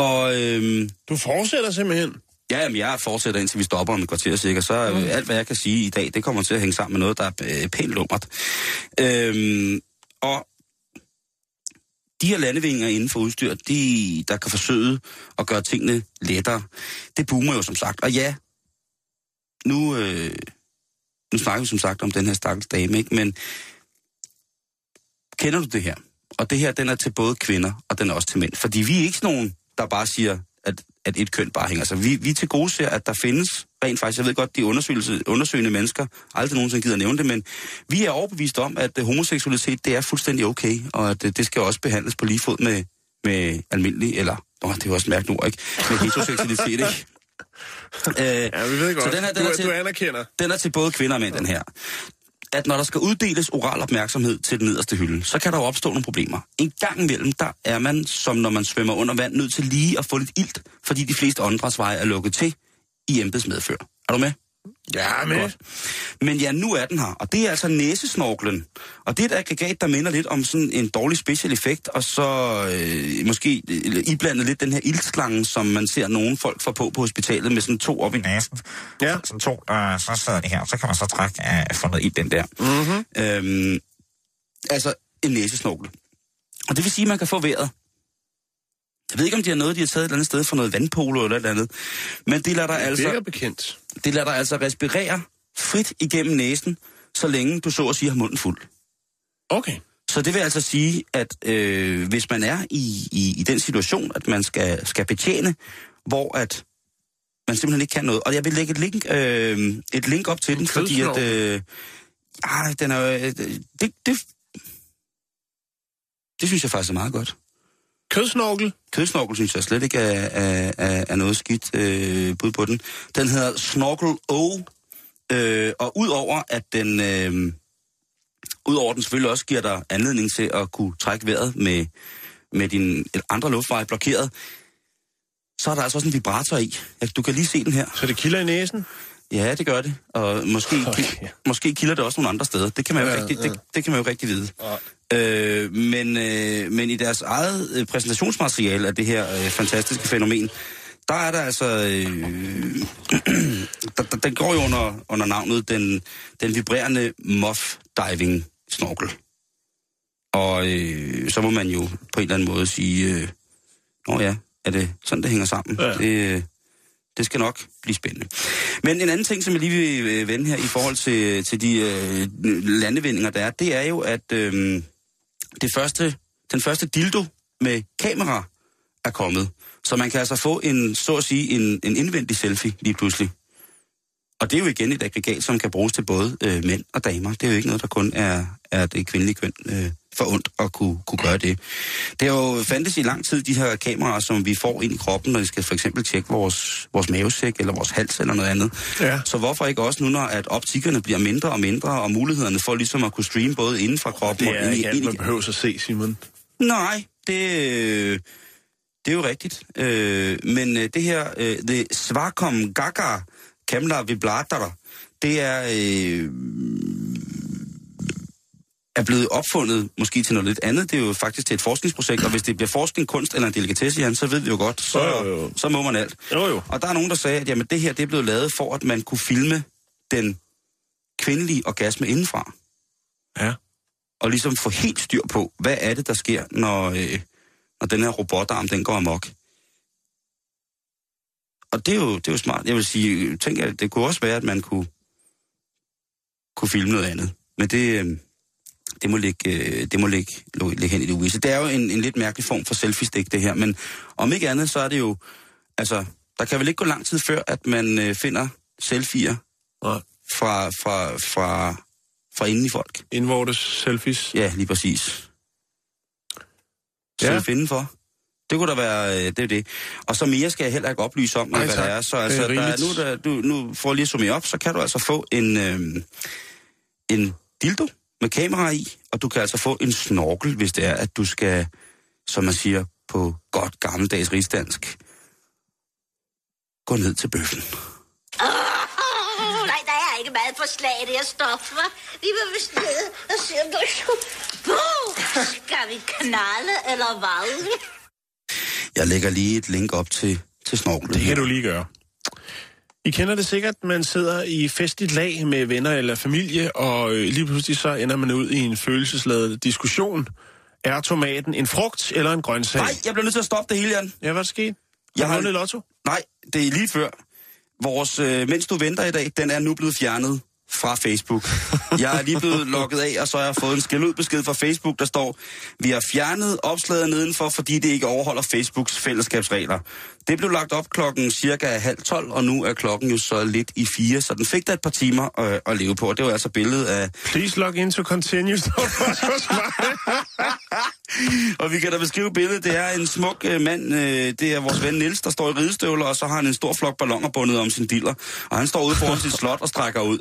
Speaker 1: Og øhm,
Speaker 2: Du fortsætter simpelthen.
Speaker 1: ja, jamen, jeg fortsætter indtil vi stopper om et kvarter cirka, så mm. alt, hvad jeg kan sige i dag, det kommer til at hænge sammen med noget, der er øh, pænt lummert. Øhm, og de her landevindinger inden for udstyr, de, der kan forsøge at gøre tingene lettere, det boomer jo som sagt. Og ja, nu, øh, nu snakker vi som sagt om den her stakkels dame, ikke? men kender du det her? Og det her, den er til både kvinder, og den er også til mænd. Fordi vi er ikke sådan nogen, der bare siger, at, at et køn bare hænger sig. Vi, vi til gode ser, at der findes rent faktisk, jeg ved godt, de undersøgende mennesker aldrig nogensinde gider nævne det, men vi er overbevist om, at øh, homoseksualitet, det er fuldstændig okay, og at øh, det skal også behandles på lige fod med, med almindelig, eller, åh, det er jo også mærkeligt ord, ikke? Med heteroseksualitet, ikke? Øh,
Speaker 2: Ja, vi ved godt.
Speaker 1: Så den her, den
Speaker 2: du,
Speaker 1: er til-
Speaker 2: du anerkender.
Speaker 1: den er til både kvinder og mænd, den her. At når der skal uddeles oral opmærksomhed til den nederste hylde, så kan der jo opstå nogle problemer. En gang imellem, der er man, som når man svømmer under vand, nødt til lige at få lidt ilt, fordi de fleste åndedrætsveje er lukket til i embedsmedfør. Er du med?
Speaker 2: Ja, men...
Speaker 1: Godt. Men ja, nu er den her, og det er altså næsesnorklen. Og det er et aggregat, der minder lidt om sådan en dårlig special effekt, og så øh, måske øh, iblandet lidt den her ildslange, som man ser nogle folk få på på hospitalet med sådan to op i næsen.
Speaker 2: Ja.
Speaker 1: Sådan to, der så sidder det her, så kan man så trække af få noget i den der.
Speaker 2: Mm-hmm.
Speaker 1: Øhm, altså en næsesnorkel. Og det vil sige, at man kan få vejret. Jeg ved ikke, om de har noget, de har taget et eller andet sted fra noget vandpolo eller et eller andet. Men det lader dig
Speaker 2: Det
Speaker 1: altså
Speaker 2: bekendt.
Speaker 1: det lader dig altså respirere frit igennem næsen, så længe du så at sige har munden fuld.
Speaker 2: Okay.
Speaker 1: Så det vil altså sige, at øh, hvis man er i, i, i den situation, at man skal, skal betjene, hvor at man simpelthen ikke kan noget. Og jeg vil lægge et link, øh, et link op til den, fordi at... Øh, ah, den er, øh, det, det, det synes jeg faktisk er meget godt.
Speaker 2: Kødsnorkel.
Speaker 1: Kødsnorkel synes jeg slet ikke er, er, er, er noget skidt øh, bud på den. Den hedder Snorkel O, øh, og udover at den, øh, udover den selvfølgelig også giver dig anledning til at kunne trække vejret med, med din andre luftveje blokeret, så er der altså også en vibrator i. Ja, Du kan lige se den her.
Speaker 2: Så det kilder i næsen?
Speaker 1: Ja, det gør det. Og måske,
Speaker 2: Okay.
Speaker 1: måske kilder det også nogle andre steder. Det kan man jo,
Speaker 2: Ja,
Speaker 1: ja, rigtig,
Speaker 2: ja.
Speaker 1: Det, det kan man jo rigtig vide. Øh, men, øh, men i deres eget øh, præsentationsmateriale af det her øh, fantastiske fænomen, der er der altså... Øh, der, der, den går jo under, under navnet den, den vibrerende muff diving snorkel. Og øh, så må man jo på en eller anden måde sige, øh, Nå ja, er det sådan, det hænger sammen?
Speaker 2: Ja.
Speaker 1: Det, øh, det skal nok blive spændende. Men en anden ting, som jeg lige vil øh, vende her i forhold til, til de øh, landevindinger, der er, det er jo, at øh, det første, den første dildo med kamera er kommet. Så man kan altså få en, så at sige, en, en indvendig selfie lige pludselig. Og det er jo igen et aggregat, som kan bruges til både øh, mænd og damer. Det er jo ikke noget, der kun er, er det kvindelige køn øh, for ondt at kunne, kunne gøre det. Det har jo fandtes i lang tid, de her kameraer, som vi får ind i kroppen, når vi skal for eksempel tjekke vores, vores mavesæk eller vores hals eller noget andet.
Speaker 2: Ja.
Speaker 1: Så hvorfor ikke også nu, når at optikkerne bliver mindre og mindre, og mulighederne for ligesom at kunne streame både inden fra kroppen
Speaker 2: Det er
Speaker 1: og ind i...
Speaker 2: ikke alt,
Speaker 1: ind i
Speaker 2: man behøver at se, Simon.
Speaker 1: Nej, det, øh, det er jo rigtigt. Øh, men øh, det her, øh, det Svakom Gaga Kamla Viblater, det er, øh, er blevet opfundet måske til noget lidt andet. Det er jo faktisk til et forskningsprojekt, og hvis det bliver forskning, kunst eller en delikatesse, Jan, så ved vi jo godt, så,
Speaker 2: jo, jo.
Speaker 1: så må man alt.
Speaker 2: Jo, jo.
Speaker 1: Og der er nogen, der sagde, at jamen, det her det er blevet lavet for, at man kunne filme den kvindelige orgasme indenfra
Speaker 2: Ja.
Speaker 1: og ligesom få helt styr på, hvad er det, der sker, når, øh, når den her robotarm, den går amok. Og det er, jo, det er jo smart. Jeg vil sige, tænk, at det kunne også være, at man kunne, kunne filme noget andet. Men det, øh, det må ligge, øh, det må ligge, ligge hen i det uvisse. Det er jo en, en lidt mærkelig form for selfie-stik, det her. Men om ikke andet, så er det jo... Altså, der kan vel ikke gå lang tid før, at man øh, finder selfier
Speaker 2: Nej.
Speaker 1: fra, fra, fra, fra inden i folk.
Speaker 2: Indvortes selfies.
Speaker 1: Ja, lige præcis.
Speaker 2: Ja.
Speaker 1: ja. finde for. Det kunne da være, øh, det er det. Og så mere skal jeg heller ikke oplyse om,
Speaker 2: Nej,
Speaker 1: hvad
Speaker 2: tak.
Speaker 1: det er. Så
Speaker 2: Det er
Speaker 1: altså, der er,
Speaker 2: rigeligt.
Speaker 1: nu, der, du, nu for lige at summere op, så kan du altså få en, øh, en dildo med kamera i, og du kan altså få en snorkel, hvis det er, at du skal, som man siger på godt gammeldags rigsdansk, gå ned til bøffen.
Speaker 7: Oh, nej, der er ikke meget for slag i det her stof, hva'? Vi vil vist ned og se, om du... Uh, skal vi knalde, eller hvad?
Speaker 1: Jeg lægger lige et link op til, til snorkelen.
Speaker 2: Det
Speaker 1: her.
Speaker 2: kan du lige gøre. I kender det sikkert, man sidder i festligt lag med venner eller familie, og øh, lige pludselig så ender man ud i en følelsesladet diskussion. Er tomaten en frugt eller en grøntsag?
Speaker 1: Nej, jeg bliver nødt til at stoppe det hele, Jan.
Speaker 2: Ja, hvad er der sket?
Speaker 1: Jeg har
Speaker 2: vundet lotto.
Speaker 1: Nej, det er lige før. Vores øh, Mens du venter i dag, den er nu blevet fjernet fra Facebook. Jeg er lige blevet logget af, og så har jeg fået en skældudbesked fra Facebook, der står, vi har fjernet opslaget nedenfor, fordi det ikke overholder Facebooks fællesskabsregler. Det blev lagt op klokken cirka halv tolv, og nu er klokken jo så lidt i fire, så den fik da et par timer øh, at leve på. Det var altså billedet af
Speaker 2: Please log in to continue. står der hos mig.
Speaker 1: Og vi kan da beskrive billedet. Det er en smuk øh, mand. Øh, det er vores ven Nils der står i ridestøvler, og så har han en stor flok balloner bundet om sin diller. Og han står ude foran sit slot og strækker ud.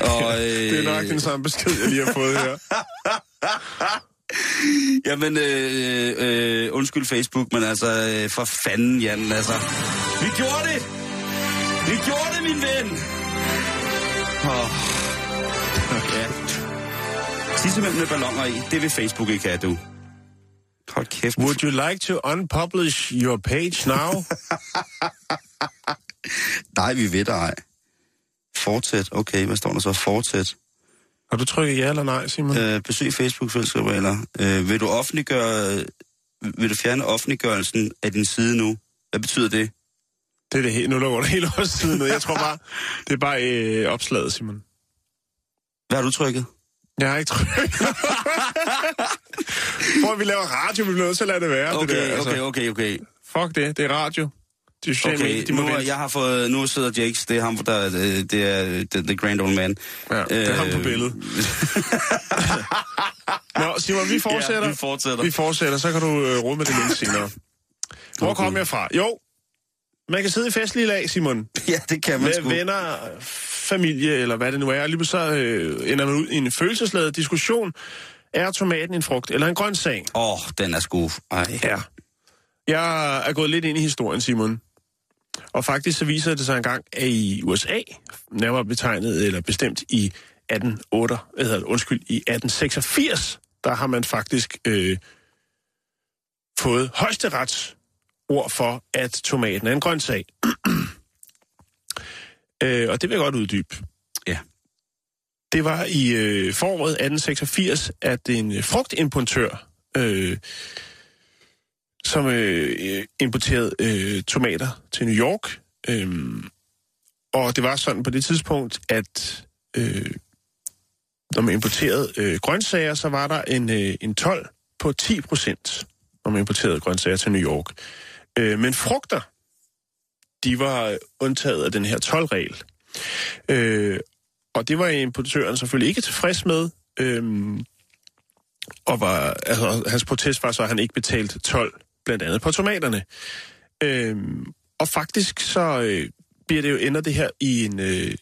Speaker 1: Og, øh,
Speaker 2: Det er nok den samme besked, jeg lige har fået her.
Speaker 1: Jamen, øh, øh, undskyld Facebook, men altså, øh, for fanden, Jan, altså. Vi gjorde det! Vi gjorde det, min ven! Oh. Ja. Tissemænd med balloner i, det vil Facebook ikke have, du. Hold kæft.
Speaker 2: Would you like to unpublish your page now?
Speaker 1: Nej, vi ved dig ej. Fortsæt. Okay, hvad står der så? Fortsæt.
Speaker 2: Har du trykket ja eller nej, Simon?
Speaker 1: Øh, besøg Facebook-fællesskaber, eller øh, vil du offentliggøre, vil du fjerne offentliggørelsen af din side nu? Hvad betyder det?
Speaker 2: Det er det helt, nu lukker det hele års siden ned. Jeg tror bare, det er bare øh, opslaget, Simon.
Speaker 1: Hvad har du trykket?
Speaker 2: Jeg har ikke trykket. Hvor vi laver radio, vi bliver nødt til at lade det være.
Speaker 1: Okay,
Speaker 2: det der, altså.
Speaker 1: okay, okay, okay.
Speaker 2: Fuck det, det er radio. Det er sociale
Speaker 1: Okay,
Speaker 2: de
Speaker 1: nu,
Speaker 2: vente.
Speaker 1: jeg har fået, nu sidder Jakes, det er ham, der, øh, det er the, the grand old man.
Speaker 2: Ja, det er ham på billedet. Nå, Simon, vi fortsætter.
Speaker 1: Ja, vi fortsætter.
Speaker 2: Vi fortsætter, så kan du øh, råde med det lidt senere. Hvor
Speaker 1: Okay.
Speaker 2: kom jeg fra? Jo, man kan sidde i festlige lag, Simon.
Speaker 1: ja, det kan man
Speaker 2: Med
Speaker 1: sgu.
Speaker 2: venner, familie, eller hvad det nu er. Og lige så øh, ender man ud i en følelsesladet diskussion. Er tomaten en frugt eller en grøntsag?
Speaker 1: Åh, oh, den er sgu... Ej.
Speaker 2: Ja. Jeg er gået lidt ind i historien, Simon. Og faktisk så viser det sig engang, at i USA, nærmere betegnet eller bestemt i 1808, eller, undskyld, i 1886, der har man faktisk øh, fået højesterets ord for, at tomaten er en grøntsag. øh, og det vil jeg godt uddybe.
Speaker 1: Ja.
Speaker 2: Det var i øh, foråret 1886, at en frugtimportør, øh, som øh, importerede øh, tomater til New York, øh, og det var sådan på det tidspunkt, at øh, når man importerede øh, grøntsager, så var der en, øh, en 12 på 10 procent, når man importerede grøntsager til New York. Øh, men frugter, de var undtaget af den her 12-regel. Øh, og det var importøren selvfølgelig ikke tilfreds med. Øh, og var, altså, hans protest var så, at han ikke betalte 12, blandt andet på tomaterne. Øh, og faktisk så øh, bliver det jo ender det her i en, øh,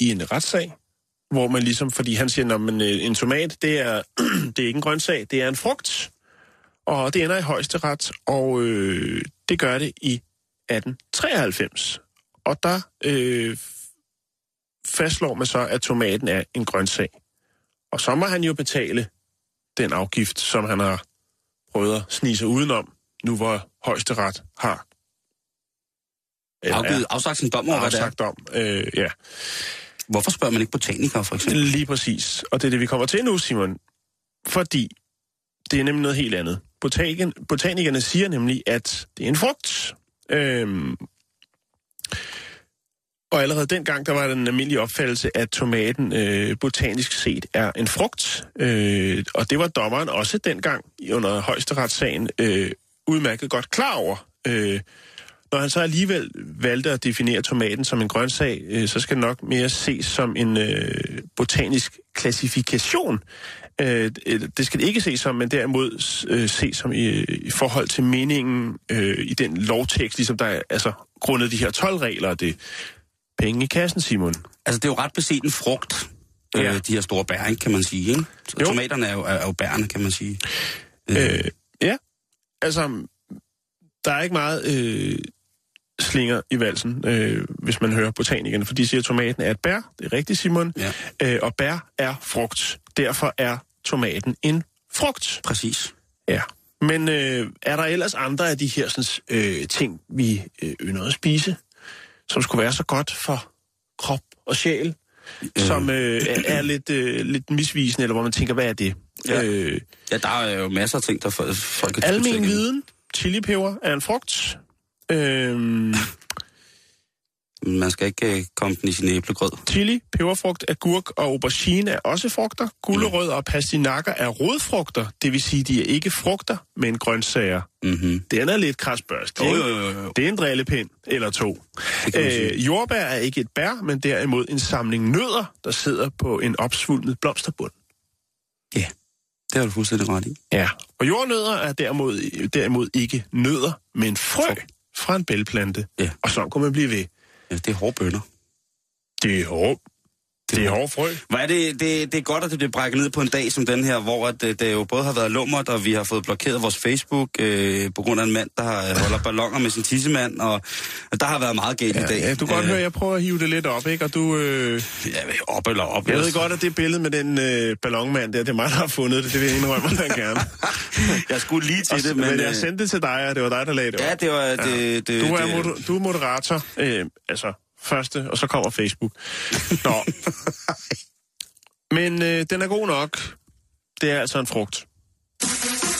Speaker 2: i en retssag, hvor man ligesom, fordi han siger, at øh, en tomat, det er, det er ikke en grøntsag, det er en frugt. Og det ender i højesteret, og øh, det gør det i 1893. Og der øh, fastslår man så, at tomaten er en grøntsag. Og så må han jo betale den afgift, som han har prøvet at snige sig udenom, nu hvor højesteret har
Speaker 1: Afgivet, afsagt sin dom over, hvad det er.
Speaker 2: dom. Øh, ja,
Speaker 1: Hvorfor spørger man ikke botanikere, for eksempel?
Speaker 2: lige præcis. Og det er det, vi kommer til nu, Simon. Fordi det er nemlig noget helt andet. Botaniken, botanikerne siger nemlig, at det er en frugt. Øhm, og allerede dengang, der var der en almindelig opfattelse, at tomaten øh, botanisk set er en frugt. Øh, og det var dommeren også dengang under højesteretssagen øh, udmærket godt klar over. Øh, når han så alligevel valgte at definere tomaten som en grøntsag, øh, så skal det nok mere ses som en øh, botanisk klassifikation. Øh, det skal det ikke ses som, men derimod øh, ses som i, i forhold til meningen øh, i den lovtekst, ligesom der er altså, grundet de her 12 regler, og det penge i kassen, Simon.
Speaker 1: Altså, det er jo ret beset en frugt, ja.
Speaker 2: Ja.
Speaker 1: øh, de her store bær, ikke, kan man sige. Ikke? Så
Speaker 2: Jo.
Speaker 1: tomaterne er jo, er, er jo bærne, kan man sige.
Speaker 2: Øh, ja, altså, der er ikke meget øh, slinger i valsen, øh, hvis man hører botanikerne, for de siger, at tomaten er et bær. Det er rigtigt, Simon.
Speaker 1: Ja.
Speaker 2: Øh, og bær er frugt. Derfor er tomaten en frugt.
Speaker 1: Præcis.
Speaker 2: Ja. Men øh, er der ellers andre af de her sådan, øh, ting, vi øh, ynder at spise, som skulle være så godt for krop og sjæl, øh. som øh, er, er lidt, øh, lidt misvisende, eller hvor man tænker, hvad er det?
Speaker 1: Ja.
Speaker 2: Øh,
Speaker 1: Ja, der er jo masser af ting, der folk kan
Speaker 2: Almen viden. Chilipeber er en frugt. Øhm,
Speaker 1: Man skal ikke øh, komme den i sin æblegrød.
Speaker 2: chili, peberfrugt, agurk og aubergine er også frugter. Gulerødder og pastinakker er rodfrugter, det vil sige, de er ikke frugter, men grøntsager.
Speaker 1: Mm-hmm.
Speaker 2: Den er lidt krasbørst,
Speaker 1: Jo, jo, jo, jo.
Speaker 2: Det er en drillepind eller to.
Speaker 1: Kan man sige.
Speaker 2: Øh, jordbær er ikke et bær, men derimod en samling nødder, der sidder på en opsvulmet blomsterbund.
Speaker 1: Ja, det har du fuldstændig ret i.
Speaker 2: Ja. Og jordnødder er derimod, derimod ikke nødder, men frø fra en bælplante.
Speaker 1: Ja.
Speaker 2: Og så kunne man blive ved.
Speaker 1: Ja, det er hårde bønder.
Speaker 2: Det er hårdt. Det er hårdt frø.
Speaker 1: Hvor er det, det, det er godt, at det bliver brækket ned på en dag som den her, hvor at, øh, det jo både har været lummert, og vi har fået blokeret vores Facebook øh, på grund af en mand, der har, øh, holder ballonger med sin tissemand, og, og der har været meget galt i dag.
Speaker 2: Ja, du kan godt høre, at jeg prøver at hive det lidt op, ikke? Og du... Øh,
Speaker 1: Ja, op eller op.
Speaker 2: jeg ved godt, at det billede med den øh, ballonmand der, det er mig, der har fundet det. Det vil jeg indrømme dig gerne.
Speaker 1: Jeg skulle lige til
Speaker 2: Og,
Speaker 1: det,
Speaker 2: men,
Speaker 1: men...
Speaker 2: jeg
Speaker 1: øh,
Speaker 2: sendte det til dig, og det var dig, der lagde det op.
Speaker 1: Ja, det var... Det, det,
Speaker 2: Du er,
Speaker 1: det,
Speaker 2: moder, du er moderator. Øh, altså, første, og så kommer Facebook. Nå. Men øh, den er god nok. Det er altså en frugt.
Speaker 7: Ich.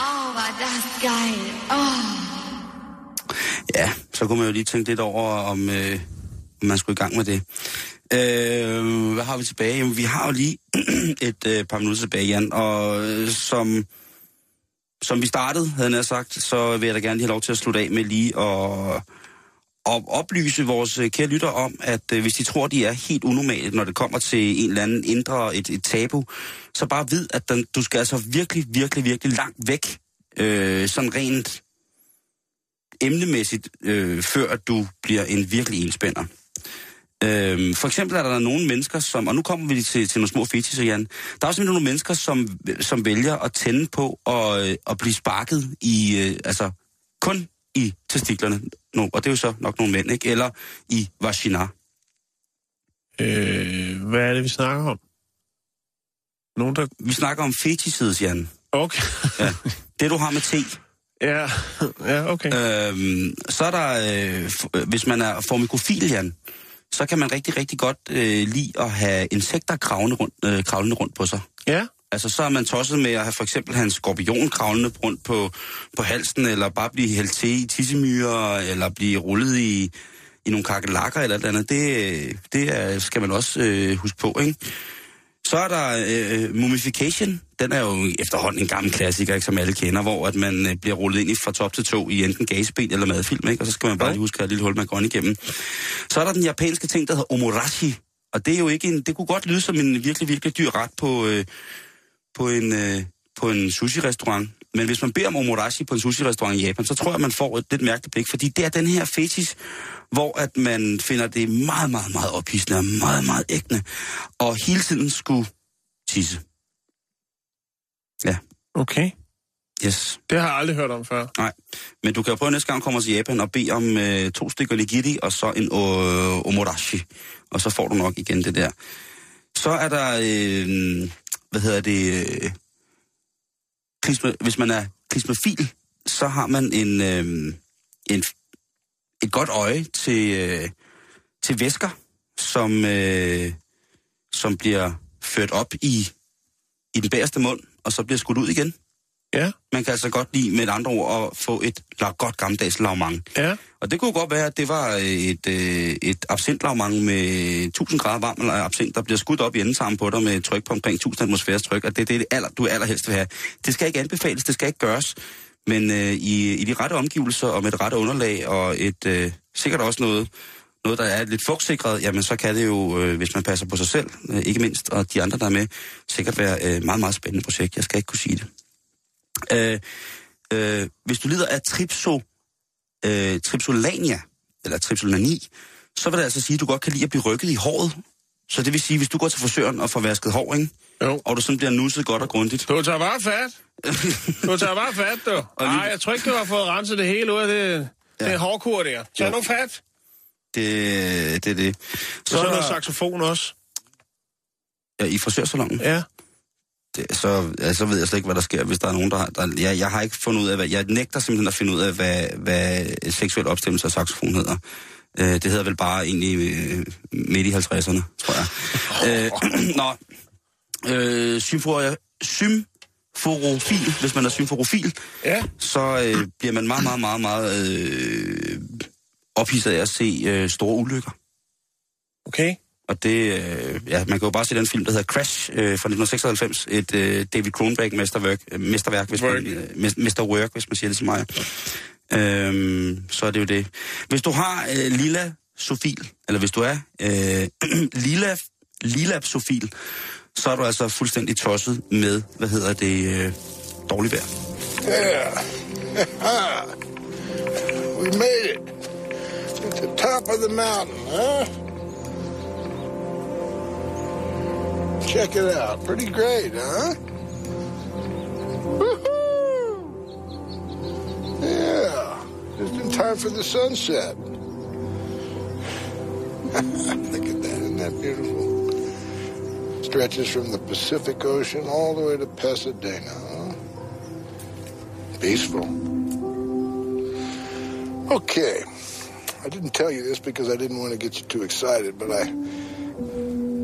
Speaker 8: Oh, geil.
Speaker 1: Ja, så kunne man jo lige tænke lidt over, om, øh, man skulle i gang med det. Øh, hvad har vi tilbage? Jamen, vi har jo lige et øh, par minutter tilbage, Jan, og øh, som, som vi startede, havde jeg sagt, så vil jeg da gerne lige have lov til at slutte af med lige at, at oplyse vores øh, kære lytter om, at øh, hvis de tror, de er helt unormale, når det kommer til en eller anden indre, et, et tabu, så bare vid, at den, du skal altså virkelig, virkelig, virkelig langt væk, øh, sådan rent emnemæssigt, øh, før du bliver en virkelig enspænder. Øhm, for eksempel er der nogle mennesker, som, og nu kommer vi til, til nogle små fetischer, Jan. Der er også nogle mennesker, som, som vælger at tænde på og, øh, at blive sparket i, øh, altså kun i testiklerne. No, og det er jo så nok nogle mænd, ikke? Eller i vagina.
Speaker 2: Øh, hvad er det, vi snakker om? Nogen, der...
Speaker 1: Vi snakker om fetished, Jan.
Speaker 2: Okay.
Speaker 1: ja. Det, du har med te.
Speaker 2: Ja, ja okay.
Speaker 1: Øhm, så er der, øh, f- hvis man er formikofil, Jan, så kan man rigtig, rigtig godt øh, lide at have insekter kravlende rundt, øh, kravlende rundt på sig.
Speaker 2: Ja.
Speaker 1: Altså, så er man tosset med at have for eksempel en skorpion kravlende rundt på, på halsen, eller bare blive hældt til i tissemyrer, eller blive rullet i, i nogle kakelakker eller et eller andet. Det, det er, skal man også øh, huske på, ikke? Så er der øh, Mummification. Den er jo efterhånden en gammel klassiker, ikke, som alle kender, hvor at man øh, bliver rullet ind i fra top til to i enten gasben eller madfilm, ikke? og så skal man bare lige huske at have et lille hul, man går igennem. Så er der den japanske ting, der hedder omorashi, og det er jo ikke en, det kunne godt lyde som en virkelig, virkelig dyr ret på, øh, på en, øh, på en sushi-restaurant. Men hvis man beder om omorashi på en sushi-restaurant i Japan, så tror jeg, man får et lidt mærkeligt blik, fordi det er den her fetis, hvor at man finder det meget, meget, meget ophidsende og meget, meget ægtende, og hele tiden skulle tisse. Ja.
Speaker 2: Okay.
Speaker 1: Yes.
Speaker 2: Det har jeg aldrig hørt om før.
Speaker 1: Nej, men du kan jo prøve næste gang, du kommer til Japan og bede om øh, to stykker nigiri og så en øh, omorashi, og så får du nok igen det der. Så er der, øh, hvad hedder det, øh, klisme, hvis man er klismafil, så har man en, øh, en, et godt øje til, øh, til væsker, som, øh, som bliver ført op i, i den bagerste mund, og så bliver skudt ud igen.
Speaker 2: Ja.
Speaker 1: Man kan altså godt lide med et andre ord at få et godt gammeldags lavmang.
Speaker 2: Ja.
Speaker 1: Og det kunne godt være, at det var et, øh, et absintlavmang med 1000 grader varm eller absint, der bliver skudt op i endetarmen på dig med tryk på omkring 1000 atmosfæres tryk, og det er det, aller, du allerhelst vil have. Det skal ikke anbefales, det skal ikke gøres, men øh, i, i de rette omgivelser og med det rette underlag og et øh, sikkert også noget, noget, der er lidt fugtsikret, jamen så kan det jo, øh, hvis man passer på sig selv, øh, ikke mindst, og de andre, der er med, sikkert være et øh, meget, meget spændende projekt. Jeg skal ikke kunne sige det. Øh, øh, hvis du lider af tripso, øh, tripsolania, eller tripsolani, så vil det altså sige, at du godt kan lide at blive rykket i håret. Så det vil sige, hvis du går til frisøren og får vasket hår, ikke?
Speaker 2: Jo.
Speaker 1: og du sådan bliver nusset godt og grundigt.
Speaker 2: Du tager bare fat. Du tager bare fat, du. Nej, jeg tror ikke, du har fået renset det hele ud af det, ja. det hårdkur der. Tag
Speaker 1: Jo.
Speaker 2: nu fat.
Speaker 1: Det, det er det.
Speaker 2: Så, så er der saxofon også.
Speaker 1: Ja, i frisørsalongen?
Speaker 2: Ja.
Speaker 1: Det, så, ja, så ved jeg slet ikke, hvad der sker, hvis der er nogen, der har... Der, jeg, jeg har ikke fundet ud af, hvad... Jeg nægter simpelthen at finde ud af, hvad, hvad seksuel opstemmelse af saxofon hedder. Øh, det hedder vel bare egentlig øh, midt i 50'erne, tror jeg. øh, nå, øh, symfor, symforofil, hvis man er symforofil,
Speaker 2: ja.
Speaker 1: så øh, bliver man meget, meget, meget, meget øh, ophidset af at se øh, store ulykker.
Speaker 2: Okay.
Speaker 1: Og det, øh, ja, man kan jo bare se den film, der hedder Crash øh, fra 1996. Et øh, David Cronenberg-mesterværk, øh, mesterværk hvis man, øh, mes- mesterwork, hvis man siger det til mig. Øhm, så er det jo det. Hvis du har øh, lilla sofil, eller hvis du er øh, lilla, lilla sofil, så er du altså fuldstændig tosset med, hvad hedder det, øh, dårligt vejr.
Speaker 9: Yeah. we made it. To the top of the mountain, huh? Check it out. Pretty great, huh? Woohoo! Yeah. Just in time for the sunset. Look at that. Isn't that beautiful? Stretches from the Pacific Ocean all the way to Pasadena, huh? Peaceful. Okay. I didn't tell you this because I didn't want to get you too excited, but I.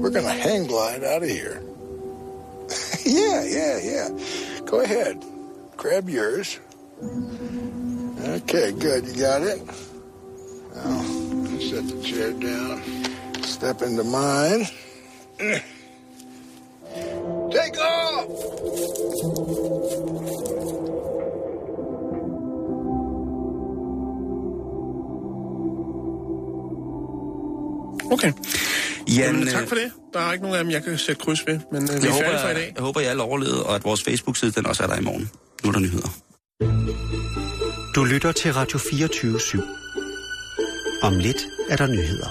Speaker 9: We're going to hang glide out of here. yeah, yeah, yeah. Go ahead. Grab yours. Okay, good. You got it? Now, set the chair down. Step into mine. Take off!
Speaker 2: Okay.
Speaker 1: Jan,
Speaker 2: Jamen, tak
Speaker 1: øh,
Speaker 2: for det. Der er ikke nogen af dem, jeg kan sætte kryds ved, men øh, vi
Speaker 1: Jeg
Speaker 2: er
Speaker 1: håber,
Speaker 2: færdige for i
Speaker 1: jeg,
Speaker 2: dag.
Speaker 1: jeg håber, jeg alle overlevede, og at vores Facebook-side den også er der i morgen. Nu er der nyheder.
Speaker 10: Du lytter til Radio 24 /7. Om lidt er der nyheder.